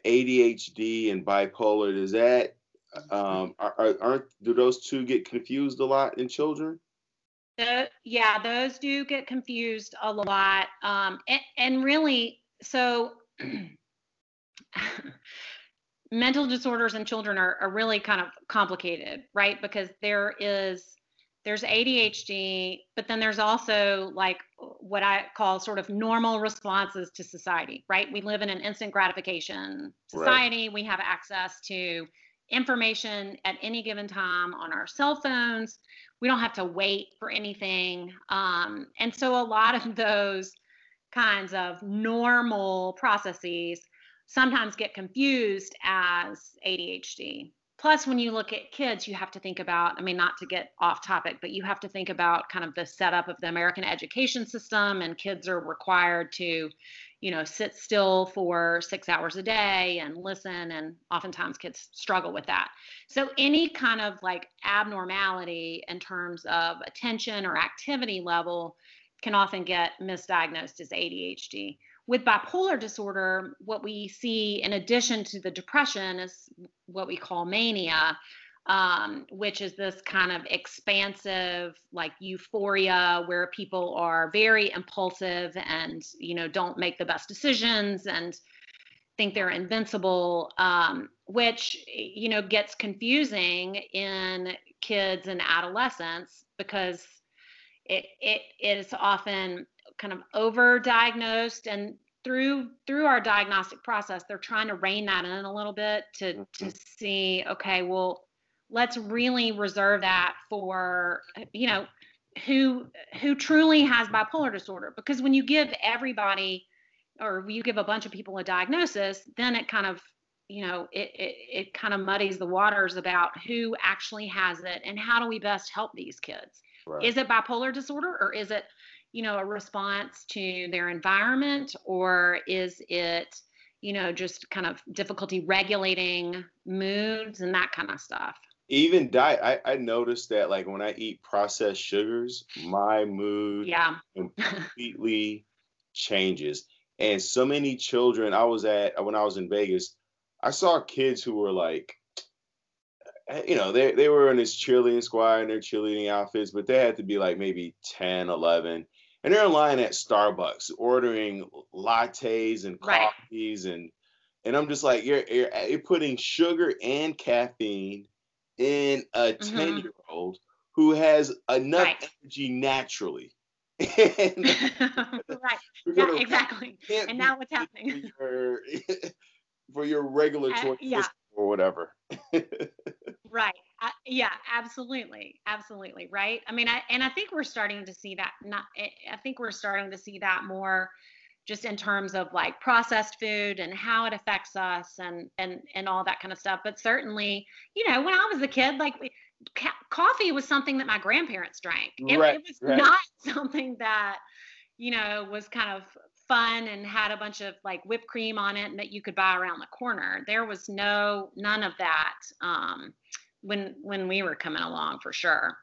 adhd and bipolar does that um, are, aren't do those two get confused a lot in children? The, yeah, those do get confused a lot, um, and, and really, so mental disorders in children are, are really kind of complicated, right? Because there is there's ADHD, but then there's also like what I call sort of normal responses to society, right? We live in an instant gratification society. Right. We have access to information at any given time on our cell phones. We don't have to wait for anything. Um, and so a lot of those kinds of normal processes sometimes get confused as ADHD. Plus, when you look at kids, you have to think about, I mean, not to get off topic, but you have to think about kind of the setup of the American education system, and kids are required to you know, sit still for six hours a day and listen. And oftentimes kids struggle with that. So, any kind of like abnormality in terms of attention or activity level can often get misdiagnosed as ADHD. With bipolar disorder, what we see in addition to the depression is what we call mania, um, which is this kind of expansive, like euphoria, where people are very impulsive and you know don't make the best decisions and think they're invincible, um, which you know gets confusing in kids and adolescents because it it is often kind of overdiagnosed and through through our diagnostic process they're trying to rein that in a little bit to to mm-hmm. see okay well let's really reserve that for you know who who truly has bipolar disorder because when you give everybody or you give a bunch of people a diagnosis then it kind of you know it, it, it kind of muddies the waters about who actually has it and how do we best help these kids right. is it bipolar disorder or is it you know a response to their environment or is it you know just kind of difficulty regulating moods and that kind of stuff? Even diet I, I noticed that like when i eat processed sugars my mood yeah. completely changes. And so many children i was at when i was in vegas i saw kids who were like you know they, they were in this cheerleading squad and their cheerleading outfits but they had to be like maybe 10 11 and they're in line at starbucks ordering lattes and coffees right. and and i'm just like you're, you're you're putting sugar and caffeine in a 10 mm-hmm. year old who has enough right. energy naturally. right. Yeah, exactly. And now what's happening? For your, for your regulatory uh, yeah. Or whatever. right. Uh, yeah, absolutely. Absolutely. Right. I mean, I, and I think we're starting to see that not, I think we're starting to see that more just in terms of like processed food and how it affects us and and and all that kind of stuff but certainly you know when i was a kid like ca- coffee was something that my grandparents drank it, right, it was right. not something that you know was kind of fun and had a bunch of like whipped cream on it and that you could buy around the corner there was no none of that um, when when we were coming along for sure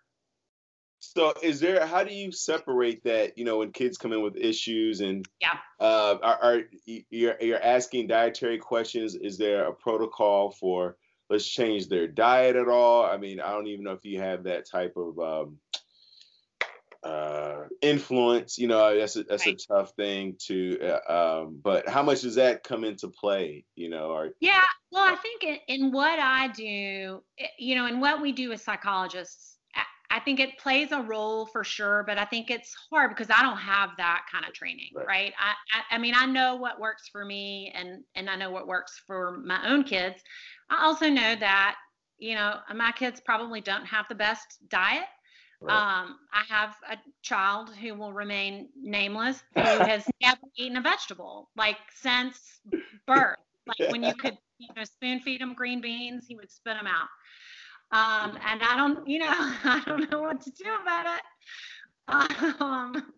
so is there how do you separate that, you know, when kids come in with issues and yeah. Uh, are, are you're you're asking dietary questions, is there a protocol for let's change their diet at all? I mean, I don't even know if you have that type of um, uh, influence. You know, that's a, that's right. a tough thing to. Uh, um, but how much does that come into play? You know, or yeah, Well, I think in, in what I do, eh, you know, in what we do as psychologists, I, I think it plays a role for sure, but I think it's hard because I don't have that kind of training, right? right? I, I, I mean, I know what works for me, and and I know what works for my own kids. I also know that you know my kids probably don't have the best diet. Right. Um, I have a child who will remain nameless who has never eaten a vegetable like since birth. Like when you could you know, spoon feed him green beans, he would spit them out. Um, and I don't, you know, I don't know what to do about it. Um,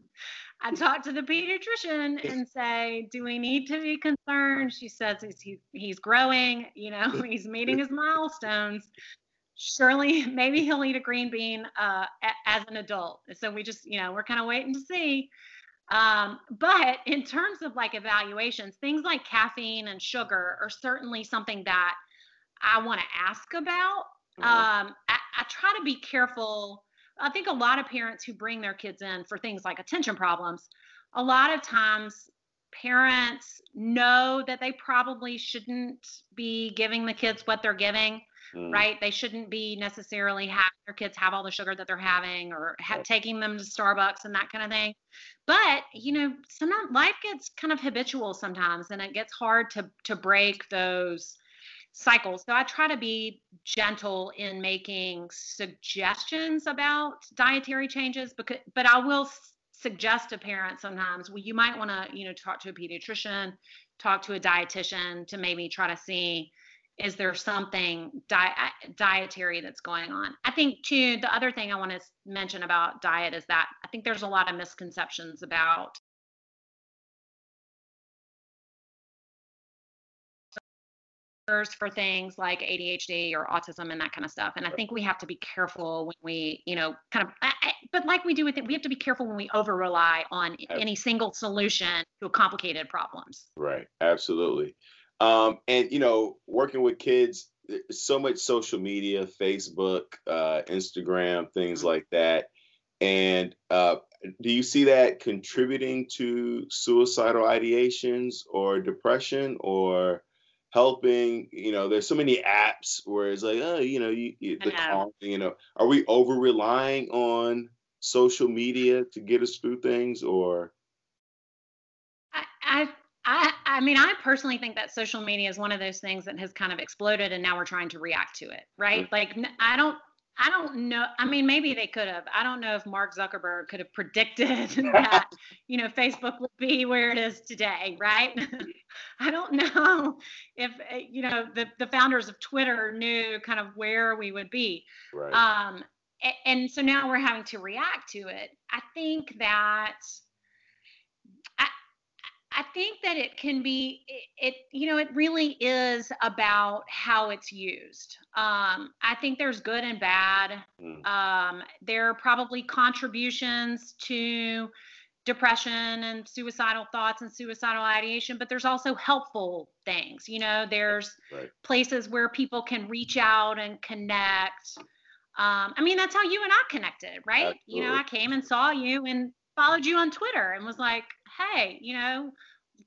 I talked to the pediatrician and say, "Do we need to be concerned?" She says he's he's growing. You know, he's meeting his milestones. Surely, maybe he'll eat a green bean uh, as an adult. So we just, you know, we're kind of waiting to see. Um, but in terms of like evaluations, things like caffeine and sugar are certainly something that I want to ask about. Mm-hmm. Um, I, I try to be careful. I think a lot of parents who bring their kids in for things like attention problems, a lot of times parents know that they probably shouldn't be giving the kids what they're giving mm. right? They shouldn't be necessarily having their kids have all the sugar that they're having or ha- taking them to Starbucks and that kind of thing. But you know, sometimes life gets kind of habitual sometimes, and it gets hard to to break those cycles. So I try to be gentle in making suggestions about dietary changes, because but I will suggest to parents sometimes well you might want to you know talk to a pediatrician talk to a dietitian to maybe try to see is there something di- dietary that's going on i think too the other thing i want to mention about diet is that i think there's a lot of misconceptions about for things like ADHD or autism and that kind of stuff. And I think we have to be careful when we, you know, kind of, but like we do with it, we have to be careful when we over rely on any single solution to complicated problems. Right. Absolutely. Um, and you know, working with kids, eh, so much social media, Facebook, uh, Instagram, things mm-hmm. like that. And uh, do you see that contributing to suicidal ideations or depression or helping? You know, there's so many apps where it's like, oh, you know, you, you the calm, you know, are we over relying on social media to get us through things or? I, I I, I mean, I personally think that social media is one of those things that has kind of exploded, and now we're trying to react to it, right? Mm-hmm. Like, I don't, I don't know. I mean, maybe they could have. I don't know if Mark Zuckerberg could have predicted that, you know, Facebook would be where it is today, right? I don't know if eh, you know the the founders of Twitter knew kind of where we would be. Right. Um, and, and so now we're having to react to it. I think that I think that it can be it, it, you know it really is about how it's used. Um, I think there's good and bad. Mm. Um, there are probably contributions to depression and suicidal thoughts and suicidal ideation, but there's also helpful things. You know, there's right. places where people can reach out and connect. Um, I mean, that's how you and I connected, right? Absolutely. You know, I came and saw you and followed you on Twitter and was like, hey, you know,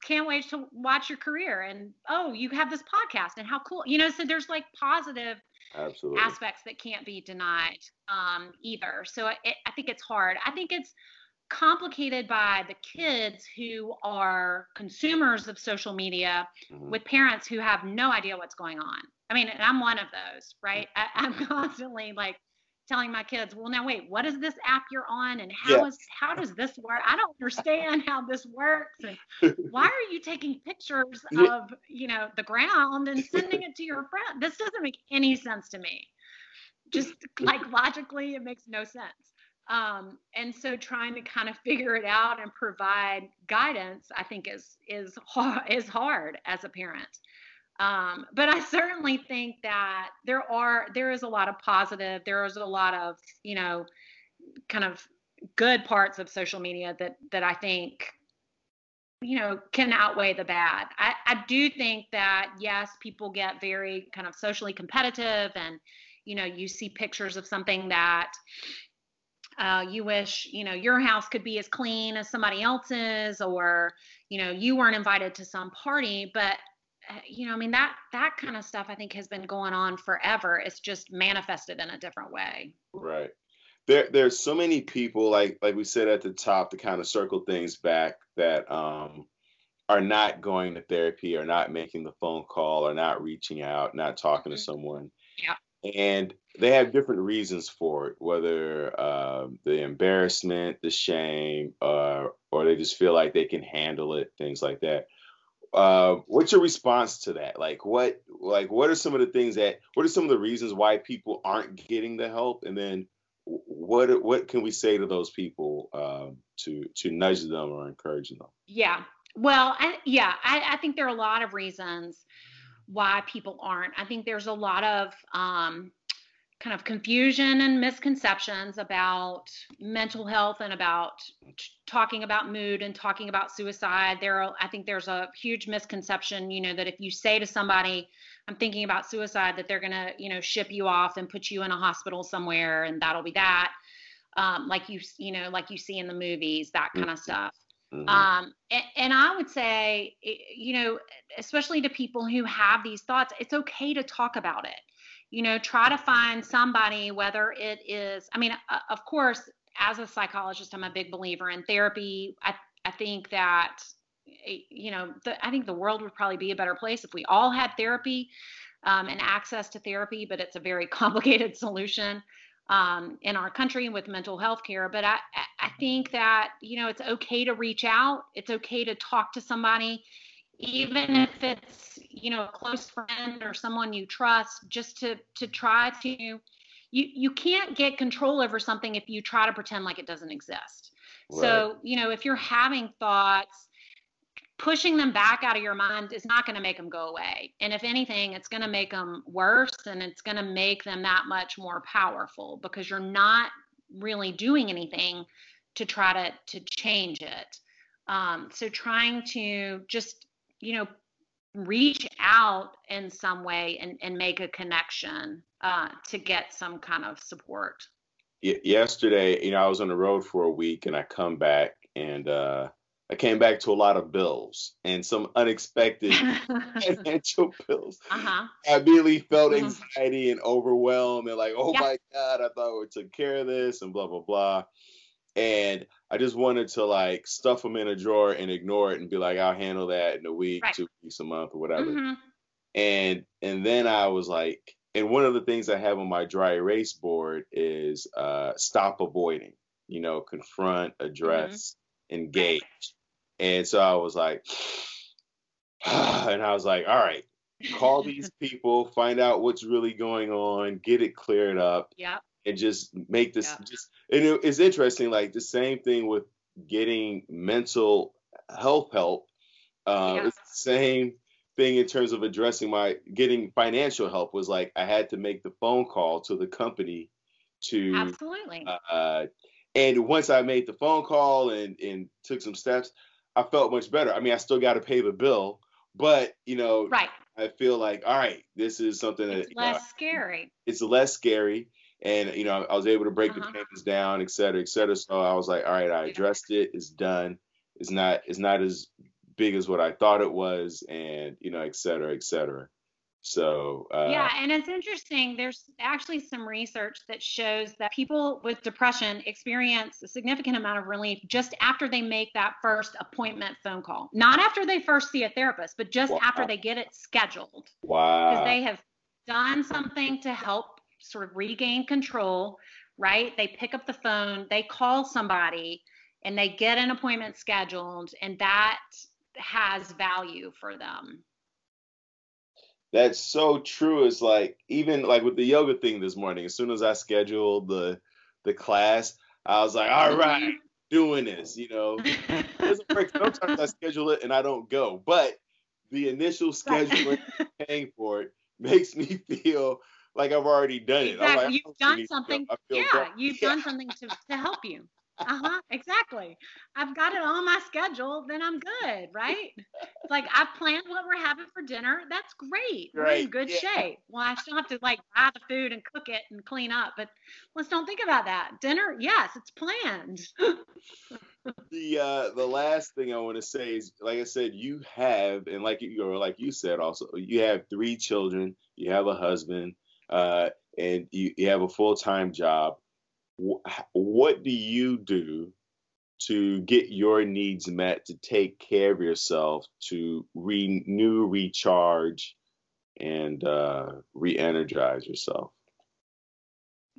can't wait to watch your career. And oh, you have this podcast and how cool. You know, so there's like positive Absolutely. aspects that can't be denied um, either. So it, I think it's hard. I think it's complicated by the kids who are consumers of social media mm-hmm. with parents who have no idea what's going on. I mean, I'm one of those, right? I, I'm constantly like, telling my kids, well, now wait, what is this app you're on, and how yeah. is how does this work? I don't understand how this works, and why are you taking pictures of you know the ground and sending it to your friend? This doesn't make any sense to me. Just like logically, it makes no sense. Um, and so trying to kind of figure it out and provide guidance, I think is is is hard as a parent. Um, but I certainly think that there are there is a lot of positive. There is a lot of you know, kind of good parts of social media that that I think you know can outweigh the bad. I, I do think that yes, people get very kind of socially competitive, and you know you see pictures of something that uh, you wish you know your house could be as clean as somebody else's or you know you weren't invited to some party but you know, I mean that that kind of stuff I think has been going on forever. It's just manifested in a different way. Right. There there's so many people like like we said at the top to kind of circle things back that um are not going to therapy or not making the phone call or not reaching out, not talking mm-hmm. to someone. Yeah. And they have different reasons for it, whether uh, the embarrassment, the shame, uh, or they just feel like they can handle it, things like that uh, what's your response to that? Like, what, like, what are some of the things that, what are some of the reasons why people aren't getting the help, and then what, what can we say to those people um, to to nudge them or encourage them? Yeah, well, I, yeah, I, I think there are a lot of reasons why people aren't. I think there's a lot of um, kind of confusion and misconceptions about mental health and about talking about mood and talking about suicide. There are, i think there's a huge misconception you know that if you say to somebody i'm thinking about suicide that they're going to you know ship you off and put you in a hospital somewhere and that'll be that. Um, like you you know like you see in the movies that kind of stuff. Mm-hmm. um, and, and i would say you know especially to people who have these thoughts it's okay to talk about it you know try to find somebody whether it is i mean uh, of course as a psychologist i'm a big believer in therapy. I, I think that eh, you know the, i think the world would probably be a better place if we all had therapy um, and access to therapy but it's a very complicated solution um, in our country with mental health care. But I, I think that you know it's okay to reach out. It's okay to talk to somebody even if it's you know a close friend or someone you trust just to to try to you you can't get control over something if you try to pretend like it doesn't exist. Right. so you know if you're having thoughts pushing them back out of your mind is not going to make them go away. And if anything it's going to make them worse and it's going to make them that much more powerful because you're not really doing anything to try to to change it. Um, so trying to just you know, reach out in some way and, and make a connection uh, to get some kind of support. yesterday, you know, I was on the road for a week and I come back and uh, I came back to a lot of bills and some unexpected financial bills. Uh-huh. I immediately felt mm-hmm. anxiety and overwhelmed and like, oh yeah. my God, I thought we took care of this and blah, blah, blah and I just wanted to like stuff them in a drawer and ignore it and be like, I'll handle that in a week, right. two weeks, a month, or whatever. Mm-hmm. And and then I was like, and one of the things I have on my dry erase board is uh, stop avoiding. You know, confront, address, mm-hmm. engage. And so I was like, and I was like, all right, call these people, find out what's really going on, get it cleared up. Yeah and just make this yeah. just and it, it's interesting like the same thing with getting mental health help. Uh, yeah. same thing in terms of addressing my getting financial help was like i had to make the phone call to the company to absolutely. uh, and once i made the phone call and and took some steps i felt much better. I mean i still got to pay the bill but you know right. I feel like all right this is something it's that less know, scary. it's less scary and you know I was able to break uh-huh. the payments down, et cetera, et cetera. So I was like, all right, I addressed it. It's done. It's not it's not as big as what I thought it was, and you know, et cetera, et cetera. So uh, yeah, and it's interesting. There's actually some research that shows that people with depression experience a significant amount of relief just after they make that first appointment phone call. Not after they first see a therapist, but just wow. after they get it scheduled. Wow. Because they have done something to help sort of regain control, right? They pick up the phone, they call somebody, and they get an appointment scheduled, and that has value for them. That's so true. It's like even like with the yoga thing this morning, as soon as I scheduled the the class, I was like, all right, doing this, you know. Sometimes I schedule it and I don't go, but the initial scheduling, paying for it, makes me feel like I've already done it. Exactly. Like, you've done something. Yeah, you've yeah. done something to, to help you. Uh-huh. Exactly. I've got it on my schedule, then I'm good, right? It's like I've planned what we're having for dinner. That's great. Right. We're in good yeah. shape. Well, I still have to like buy the food and cook it and clean up, but let's don't think about that. Dinner, yes, it's planned. the uh, the last thing I want to say is, like I said, you have, and like you or like you said, also you have three children, you have a husband, uh, and you, you have a full time job. What do you do to get your needs met, to take care of yourself, to renew, recharge, and uh, re-energize yourself?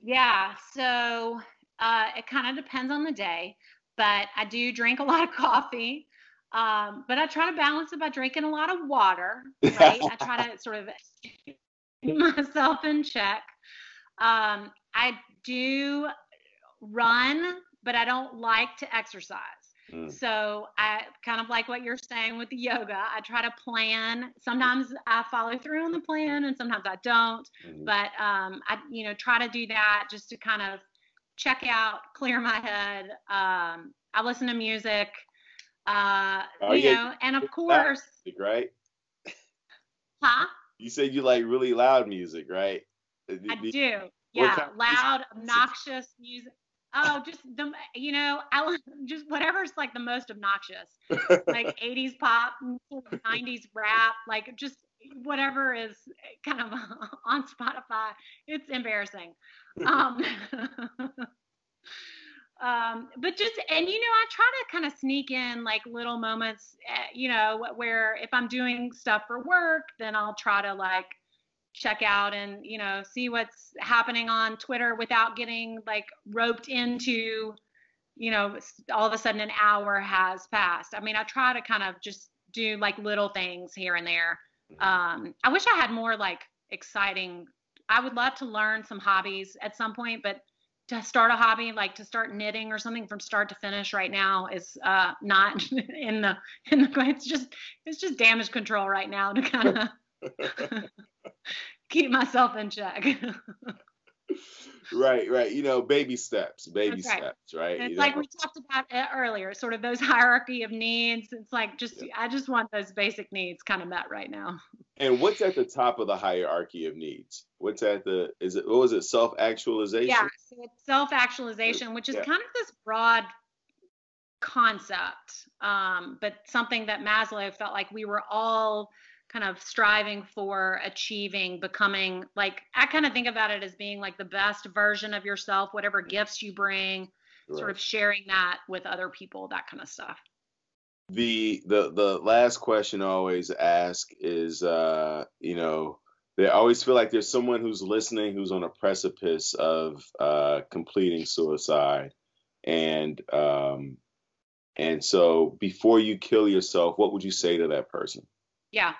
Yeah, so uh, it kind of depends on the day, but I do drink a lot of coffee. Um, but I try to balance it by drinking a lot of water. Right? I try to sort of myself in check. Um, I do run, but I don't like to exercise. Mm. So I kind of like what you're saying with the yoga. I try to plan. Sometimes I follow through on the plan, and sometimes I don't. Mm. But um, I, you know, try to do that just to kind of check out, clear my head. Um, I listen to music. Uh, oh, you yeah. know, and of course, right? Huh? You said you like really loud music, right? I do. Yeah, loud, obnoxious music. Oh, just the you know, I just whatever's like the most obnoxious, like 80s pop, 90s rap, like just whatever is kind of on Spotify. It's embarrassing. Um, um, but just and you know, I try to kind of sneak in like little moments, eh, you know, where if I'm doing stuff for work, then I'll try to like check out and you know see what's happening on Twitter without getting like roped into you know all of a sudden an hour has passed. I mean, I try to kind of just do like little things here and there. Mm-hmm. Um, I wish I had more like exciting. I would love to learn some hobbies at some point, but to start a hobby like to start knitting or something from start to finish right now is uh, not in the in the it's just it's just damage control right now to kind of keep myself in check. Right, right. You know, baby steps, baby right. steps, right? it's you like know? we talked about it earlier, sort of those hierarchy of needs. It's like just, yeah. I just want those basic needs kind of met right now. And what's at the top of the hierarchy of needs? What's at the, is it, what was it, self actualization? Yeah, so it's self actualization, which is yeah. kind of this broad concept, um, but something that Maslow felt like we were all kind of striving for achieving becoming like i kind of think about it as being like the best version of yourself whatever gifts you bring right. sort of sharing that with other people that kind of stuff. The the the last question i always ask is uh you know they always feel like there's someone who's listening who's on a precipice of uh completing suicide. And um and so before you kill yourself what would you say to that person? Yeah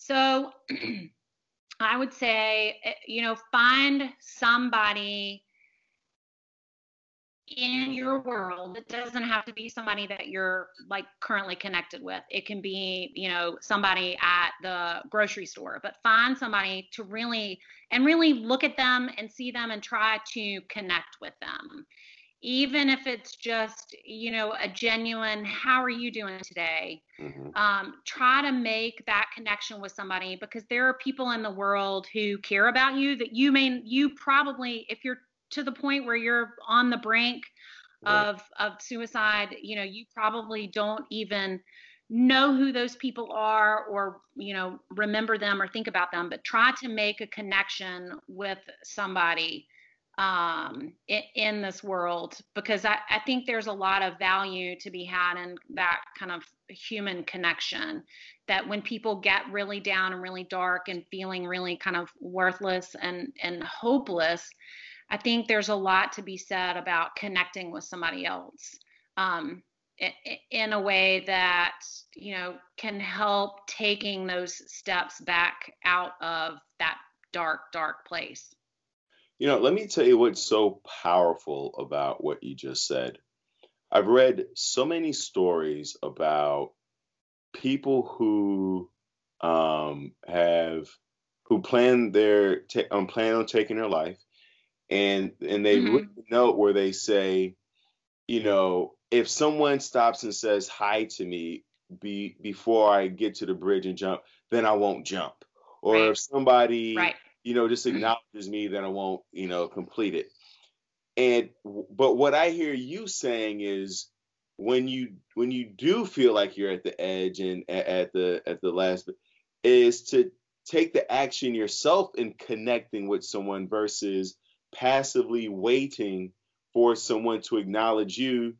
so I would say, eh, you know, find somebody in your world. It doesn't have to be somebody that you're like currently connected with. It can be you know somebody at the grocery store but find somebody to really and really look at them and see them and try to connect with them even if it's just you know a genuine how are you doing today mm-hmm. um, try to make that connection with somebody because there are people in the world who care about you that you may you probably if you're to the point where you're on the brink right. of of suicide you know you probably don't even know who those people are or you know remember them or think about them but try to make a connection with somebody um, in, in, this world because I, I, think there's a lot of value to be had in that kind of human connection. That when people get really down and really dark and feeling really kind of worthless and, and hopeless, I think there's a lot to be said about connecting with somebody else um, in a way that you know can help taking those steps back out of that dark, dark place. You know, let me tell you what's so powerful about what you just said. I've read so many stories about people who um, have who plan their t- um, plan on taking their life, and and they mm-hmm. note where they say, you know, if someone stops and says hi to me be before I get to the bridge and jump, then I won't jump. Or right. if somebody right you know, just acknowledges me, then I won't, you know, complete it. And but what I hear you saying is when you when you do feel like you're at the edge and at the at the last is to take the action yourself in connecting with someone versus passively waiting for someone to acknowledge you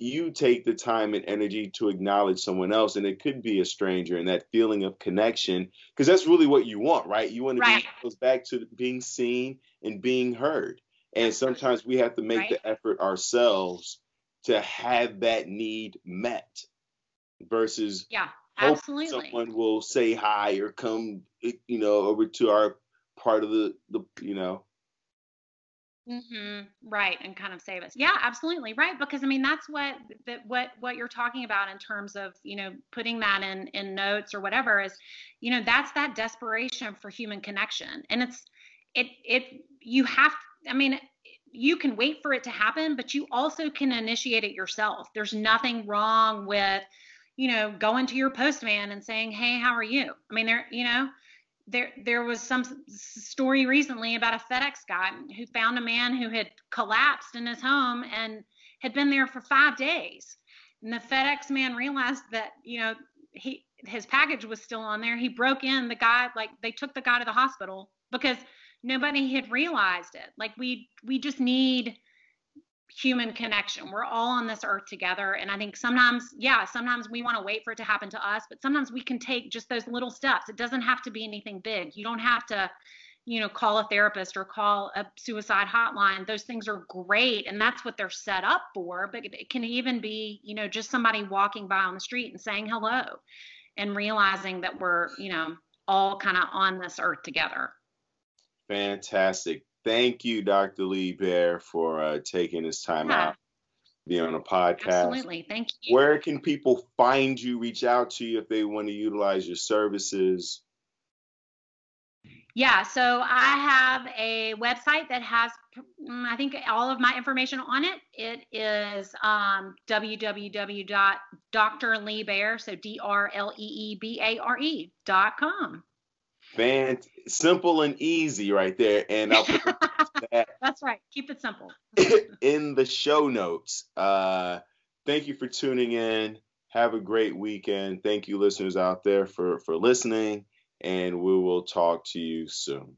you take the time and energy to acknowledge someone else and it could be a stranger and that feeling of connection because that's really what you want right you want to right. be goes back to being seen and being heard and sometimes we have to make right. the effort ourselves to have that need met versus yeah absolutely someone will say hi or come eh, you know over to our part of the the you know Mm-hmm. Right, and kind of save us. Yeah, absolutely. Right, because I mean that's what that what what you're talking about in terms of you know putting that in in notes or whatever is, you know, that's that desperation for human connection, and it's it it you have. I mean, you can wait for it to happen, but you also can initiate it yourself. There's nothing wrong with, you know, going to your postman and saying, "Hey, how are you?" I mean, there, you know, there there was some story recently about a FedEx guy who found a man who had collapsed in his home and had been there for five days. And the FedEx man realized that you know he his package was still on there. He broke in. The guy like they took the guy to the hospital because nobody had realized it. Like we we just need human connection. We're all on this earth together. And I think sometimes, yeah, sometimes we want to wait for it to happen to us, but sometimes we can take just those little steps. It doesn't have to be anything big. You don't have to, you know, call a therapist or call a suicide hotline. Those things are great. And that's what they're set up for. But it can even be, you know, just somebody walking by on the street and saying hello and realizing that we're, you know, all kind of on this earth together. Fantastic thank you, Dr. Lee Bear, for uh, taking this time yeah. out be on a podcast. Absolutely. Thank you. Where can people find you, reach out to you if they want to utilize your services? Yeah, so I have a website that has, mm, I think, all of my information on it. It is um, www.drleebaer, so D R L E E B A R E dot com. Fan, simple and easy right there. And I'll put that That's right. Keep it simple. in the show notes. Uh, thank you for tuning in. Have a great weekend. Thank you, listeners out there, for, for listening. And we will talk to you soon.